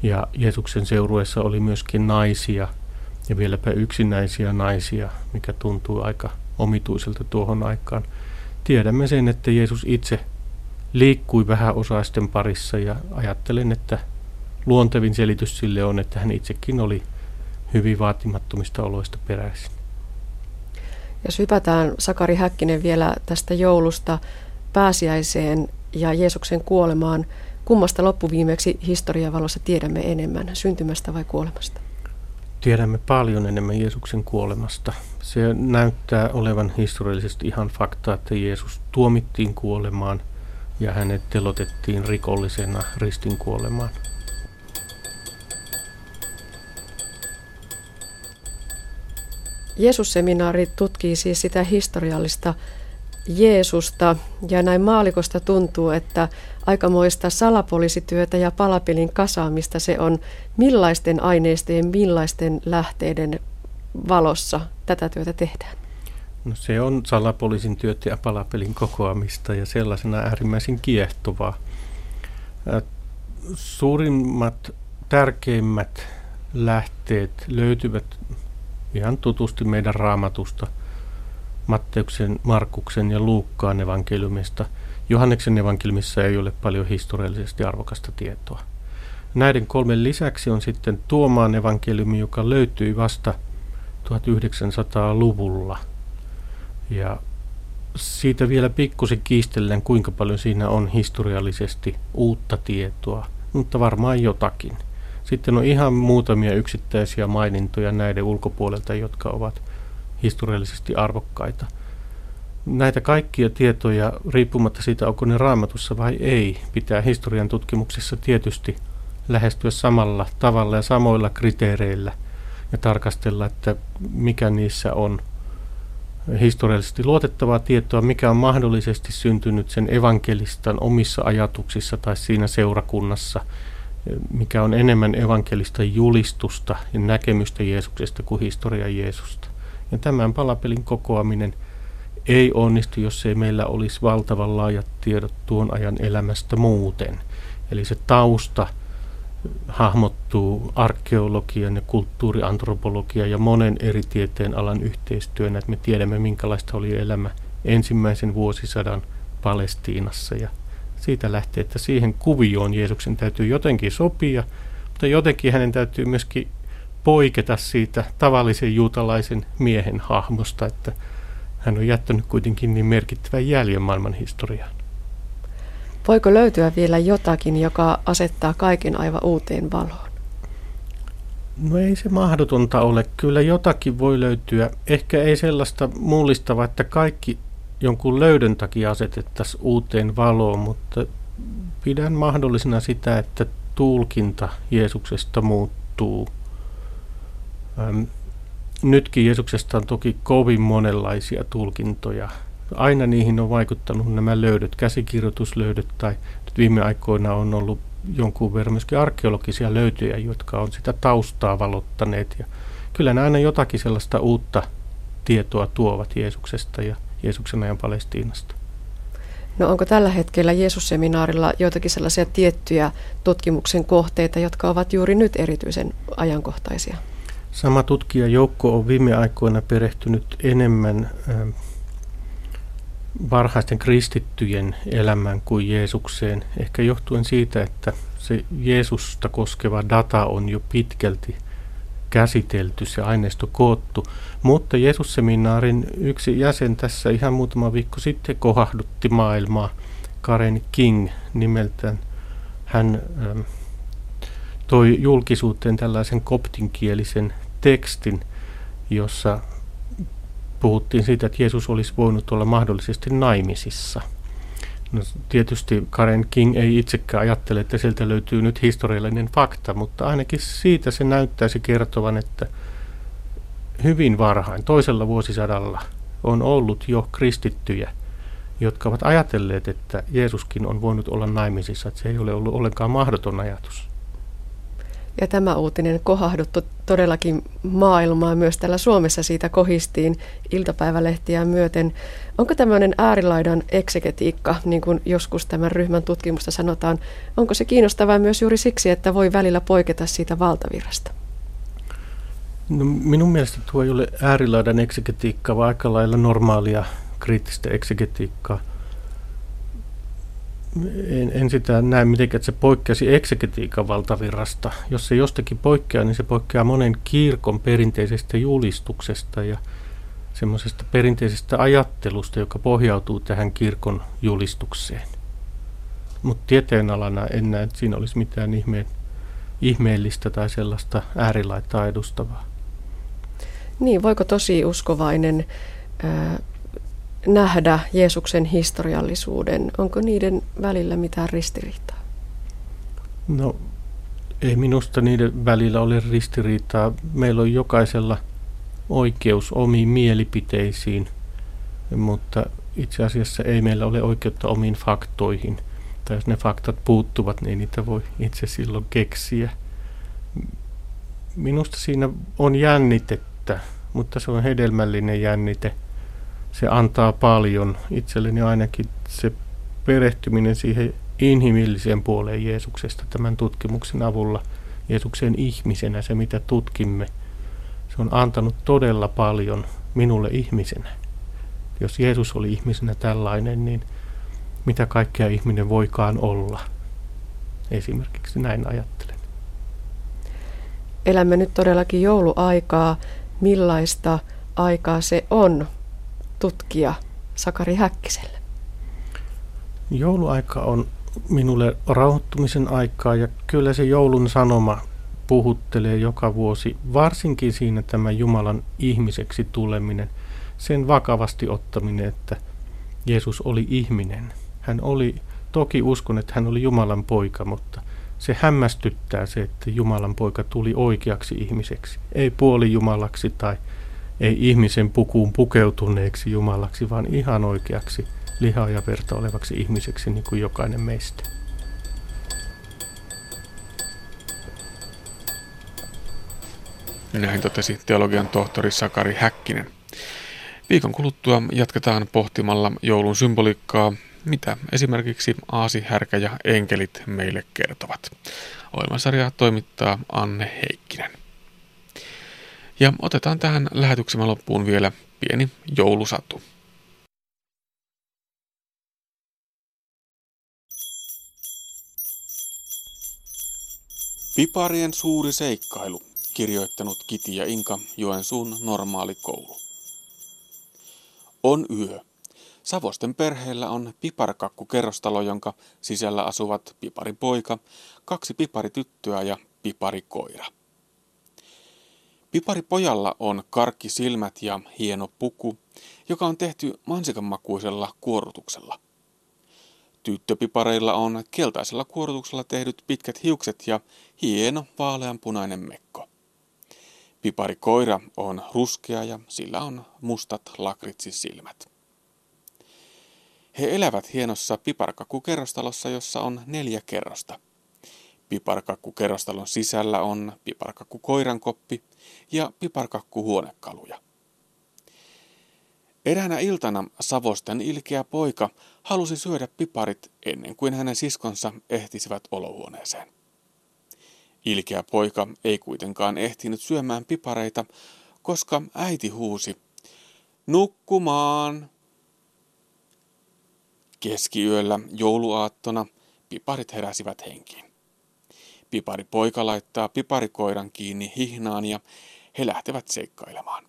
Ja Jeesuksen seurueessa oli myöskin naisia ja vieläpä yksinäisiä naisia, mikä tuntuu aika omituiselta tuohon aikaan. Tiedämme sen, että Jeesus itse liikkui vähän osaisten parissa ja ajattelen, että luontevin selitys sille on, että hän itsekin oli hyvin vaatimattomista oloista peräisin. Jos hypätään Sakari Häkkinen vielä tästä joulusta pääsiäiseen ja Jeesuksen kuolemaan, kummasta loppuviimeksi historian valossa tiedämme enemmän, syntymästä vai kuolemasta? Tiedämme paljon enemmän Jeesuksen kuolemasta. Se näyttää olevan historiallisesti ihan fakta, että Jeesus tuomittiin kuolemaan ja hänet telotettiin rikollisena ristin kuolemaan. Jeesus-seminaari tutkii siis sitä historiallista Jeesusta ja näin maalikosta tuntuu, että aikamoista salapoliisityötä ja palapelin kasaamista se on millaisten aineistojen, millaisten lähteiden valossa tätä työtä tehdään. No se on salapoliisin työt ja palapelin kokoamista ja sellaisena äärimmäisen kiehtovaa. Suurimmat, tärkeimmät lähteet löytyvät ihan tutusti meidän raamatusta, Matteuksen, Markuksen ja Luukkaan evankeliumista. Johanneksen evankeliumissa ei ole paljon historiallisesti arvokasta tietoa. Näiden kolmen lisäksi on sitten Tuomaan evankeliumi, joka löytyi vasta 1900-luvulla. Ja siitä vielä pikkusen kiistellen, kuinka paljon siinä on historiallisesti uutta tietoa, mutta varmaan jotakin. Sitten on ihan muutamia yksittäisiä mainintoja näiden ulkopuolelta, jotka ovat historiallisesti arvokkaita. Näitä kaikkia tietoja, riippumatta siitä, onko ne raamatussa vai ei, pitää historian tutkimuksessa tietysti lähestyä samalla tavalla ja samoilla kriteereillä ja tarkastella, että mikä niissä on historiallisesti luotettavaa tietoa, mikä on mahdollisesti syntynyt sen evankelistan omissa ajatuksissa tai siinä seurakunnassa, mikä on enemmän evankelistan julistusta ja näkemystä Jeesuksesta kuin historia Jeesusta. Ja tämän palapelin kokoaminen ei onnistu, jos ei meillä olisi valtavan laajat tiedot tuon ajan elämästä muuten. Eli se tausta hahmottuu arkeologian ja kulttuuriantropologian ja monen eri tieteen alan yhteistyönä, että me tiedämme minkälaista oli elämä ensimmäisen vuosisadan Palestiinassa ja siitä lähtee, että siihen kuvioon Jeesuksen täytyy jotenkin sopia, mutta jotenkin hänen täytyy myöskin poiketa siitä tavallisen juutalaisen miehen hahmosta, että hän on jättänyt kuitenkin niin merkittävän jäljen maailman historiaan. Voiko löytyä vielä jotakin, joka asettaa kaiken aivan uuteen valoon? No ei se mahdotonta ole. Kyllä jotakin voi löytyä. Ehkä ei sellaista mullistavaa, että kaikki jonkun löydön takia asetettaisiin uuteen valoon, mutta pidän mahdollisena sitä, että tulkinta Jeesuksesta muuttuu. Ähm, nytkin Jeesuksesta on toki kovin monenlaisia tulkintoja. Aina niihin on vaikuttanut nämä löydöt, käsikirjoituslöydöt tai nyt viime aikoina on ollut jonkun verran myöskin arkeologisia löytöjä, jotka on sitä taustaa valottaneet. Ja kyllä ne aina jotakin sellaista uutta tietoa tuovat Jeesuksesta ja Jeesuksen ajan Palestiinasta. No onko tällä hetkellä Jeesusseminaarilla joitakin sellaisia tiettyjä tutkimuksen kohteita, jotka ovat juuri nyt erityisen ajankohtaisia? Sama tutkijajoukko on viime aikoina perehtynyt enemmän ähm, varhaisten kristittyjen elämään kuin Jeesukseen, ehkä johtuen siitä, että se Jeesusta koskeva data on jo pitkälti käsitelty, se aineisto koottu. Mutta Jeesusseminaarin yksi jäsen tässä ihan muutama viikko sitten kohahdutti maailmaa, Karen King nimeltään. Hän ähm, toi julkisuuteen tällaisen koptinkielisen tekstin, jossa puhuttiin siitä, että Jeesus olisi voinut olla mahdollisesti naimisissa. No, tietysti Karen King ei itsekään ajattele, että sieltä löytyy nyt historiallinen fakta, mutta ainakin siitä se näyttäisi kertovan, että hyvin varhain, toisella vuosisadalla, on ollut jo kristittyjä, jotka ovat ajatelleet, että Jeesuskin on voinut olla naimisissa, että se ei ole ollut ollenkaan mahdoton ajatus. Ja tämä uutinen kohahduttu todellakin maailmaa. Myös täällä Suomessa siitä kohistiin iltapäivälehtiä myöten. Onko tämmöinen äärilaidan eksegetiikka, niin kuin joskus tämän ryhmän tutkimusta sanotaan, onko se kiinnostavaa myös juuri siksi, että voi välillä poiketa siitä valtavirrasta? No, minun mielestä tuo ei ole äärilaidan eksegetiikka, vaan aika lailla normaalia kriittistä eksegetiikkaa en, en sitä näe mitenkään, että se poikkeasi eksegetiikan valtavirrasta. Jos se jostakin poikkeaa, niin se poikkeaa monen kirkon perinteisestä julistuksesta ja semmoisesta perinteisestä ajattelusta, joka pohjautuu tähän kirkon julistukseen. Mutta tieteenalana en näe, että siinä olisi mitään ihmeen, ihmeellistä tai sellaista äärilaittaa edustavaa. Niin, voiko tosi uskovainen nähdä Jeesuksen historiallisuuden? Onko niiden välillä mitään ristiriitaa? No ei minusta niiden välillä ole ristiriitaa. Meillä on jokaisella oikeus omiin mielipiteisiin, mutta itse asiassa ei meillä ole oikeutta omiin faktoihin. Tai jos ne faktat puuttuvat, niin niitä voi itse silloin keksiä. Minusta siinä on jännitettä, mutta se on hedelmällinen jännite – se antaa paljon. Itselleni ainakin se perehtyminen siihen inhimilliseen puoleen Jeesuksesta tämän tutkimuksen avulla, Jeesuksen ihmisenä, se mitä tutkimme, se on antanut todella paljon minulle ihmisenä. Jos Jeesus oli ihmisenä tällainen, niin mitä kaikkea ihminen voikaan olla. Esimerkiksi näin ajattelen. Elämme nyt todellakin jouluaikaa. Millaista aikaa se on tutkija Sakari Häkkiselle? Jouluaika on minulle rauhoittumisen aikaa ja kyllä se joulun sanoma puhuttelee joka vuosi, varsinkin siinä tämä Jumalan ihmiseksi tuleminen, sen vakavasti ottaminen, että Jeesus oli ihminen. Hän oli, toki uskon, että hän oli Jumalan poika, mutta se hämmästyttää se, että Jumalan poika tuli oikeaksi ihmiseksi. Ei puoli Jumalaksi tai ei ihmisen pukuun pukeutuneeksi Jumalaksi, vaan ihan oikeaksi lihaa ja verta olevaksi ihmiseksi niin kuin jokainen meistä. Näin totesi teologian tohtori Sakari Häkkinen. Viikon kuluttua jatketaan pohtimalla joulun symboliikkaa, mitä esimerkiksi aasi, härkä ja enkelit meille kertovat. Ohjelmasarja toimittaa Anne Heikkinen. Ja otetaan tähän lähetyksemme loppuun vielä pieni joulusatu. Piparien suuri seikkailu, kirjoittanut Kiti ja Inka Joensuun normaali koulu. On yö. Savosten perheellä on piparkakku-kerrostalo, jonka sisällä asuvat piparipoika, kaksi piparityttöä ja piparikoira. Piparipojalla on karkkisilmät ja hieno puku, joka on tehty mansikanmakuisella kuorutuksella. Tyttöpipareilla on keltaisella kuorutuksella tehdyt pitkät hiukset ja hieno vaaleanpunainen mekko. Piparikoira on ruskea ja sillä on mustat lakritsissilmät. He elävät hienossa piparkakkukerrostalossa, jossa on neljä kerrosta. Piparkakkukerrostalon sisällä on piparkakkukoirankoppi ja piparkakkuhuonekaluja. Eräänä iltana Savosten ilkeä poika halusi syödä piparit ennen kuin hänen siskonsa ehtisivät olohuoneeseen. Ilkeä poika ei kuitenkaan ehtinyt syömään pipareita, koska äiti huusi, Nukkumaan! Keskiyöllä jouluaattona piparit heräsivät henkiin. Pipari poika laittaa piparikoiran kiinni hihnaan ja he lähtevät seikkailemaan.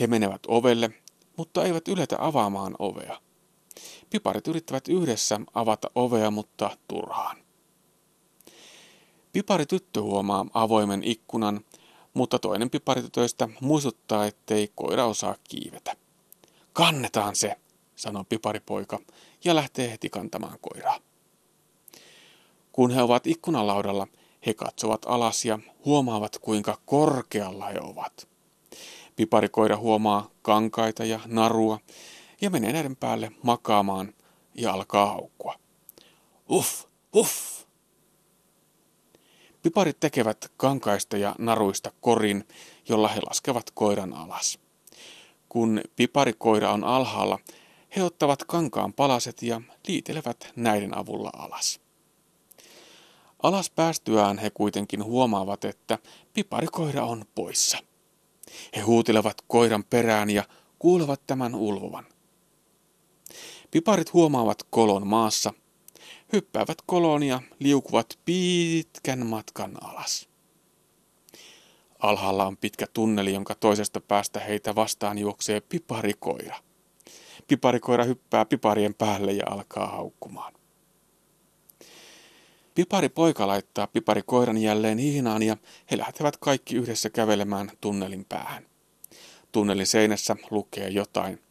He menevät ovelle, mutta eivät yletä avaamaan ovea. Piparit yrittävät yhdessä avata ovea, mutta turhaan. Piparityttö huomaa avoimen ikkunan, mutta toinen piparitytöistä muistuttaa, ettei koira osaa kiivetä. Kannetaan se, sanoo piparipoika ja lähtee heti kantamaan koiraa. Kun he ovat ikkunalaudalla, he katsovat alas ja huomaavat, kuinka korkealla he ovat. Piparikoira huomaa kankaita ja narua ja menee näiden päälle makaamaan ja alkaa haukkua. Uff, uff. Piparit tekevät kankaista ja naruista korin, jolla he laskevat koiran alas. Kun piparikoira on alhaalla, he ottavat kankaan palaset ja liitelevät näiden avulla alas. Alas päästyään he kuitenkin huomaavat, että piparikoira on poissa. He huutelevat koiran perään ja kuulevat tämän ulvovan. Piparit huomaavat kolon maassa, hyppäävät koloon ja liukuvat pitkän matkan alas. Alhaalla on pitkä tunneli, jonka toisesta päästä heitä vastaan juoksee piparikoira. Piparikoira hyppää piparien päälle ja alkaa haukkumaan. Pipari poika laittaa pipari koiran jälleen hihnaan ja he lähtevät kaikki yhdessä kävelemään tunnelin päähän. Tunnelin seinässä lukee jotain.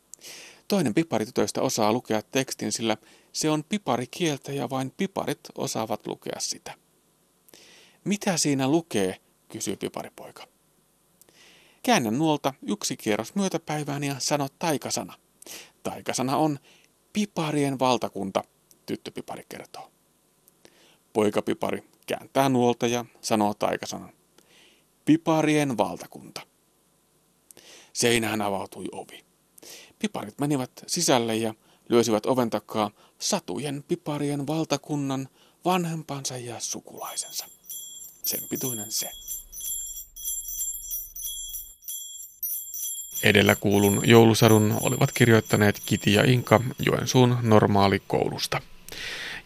Toinen piparitytöistä osaa lukea tekstin, sillä se on piparikieltä ja vain piparit osaavat lukea sitä. Mitä siinä lukee, kysyy piparipoika. Käännä nuolta yksi kierros myötäpäivään ja sano taikasana. Taikasana on piparien valtakunta, tyttöpipari kertoo. Poikapipari kääntää nuolta ja sanoo taikasanan. Piparien valtakunta. Seinään avautui ovi. Piparit menivät sisälle ja lyösivät oven takaa satujen piparien valtakunnan vanhempansa ja sukulaisensa. Sen pituinen se. Edellä kuulun joulusadun olivat kirjoittaneet Kiti ja Inka Joensuun normaalikoulusta.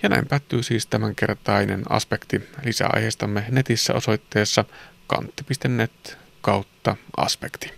Ja näin päättyy siis tämänkertainen aspekti. Lisää aiheestamme netissä osoitteessa kantti.net kautta aspekti.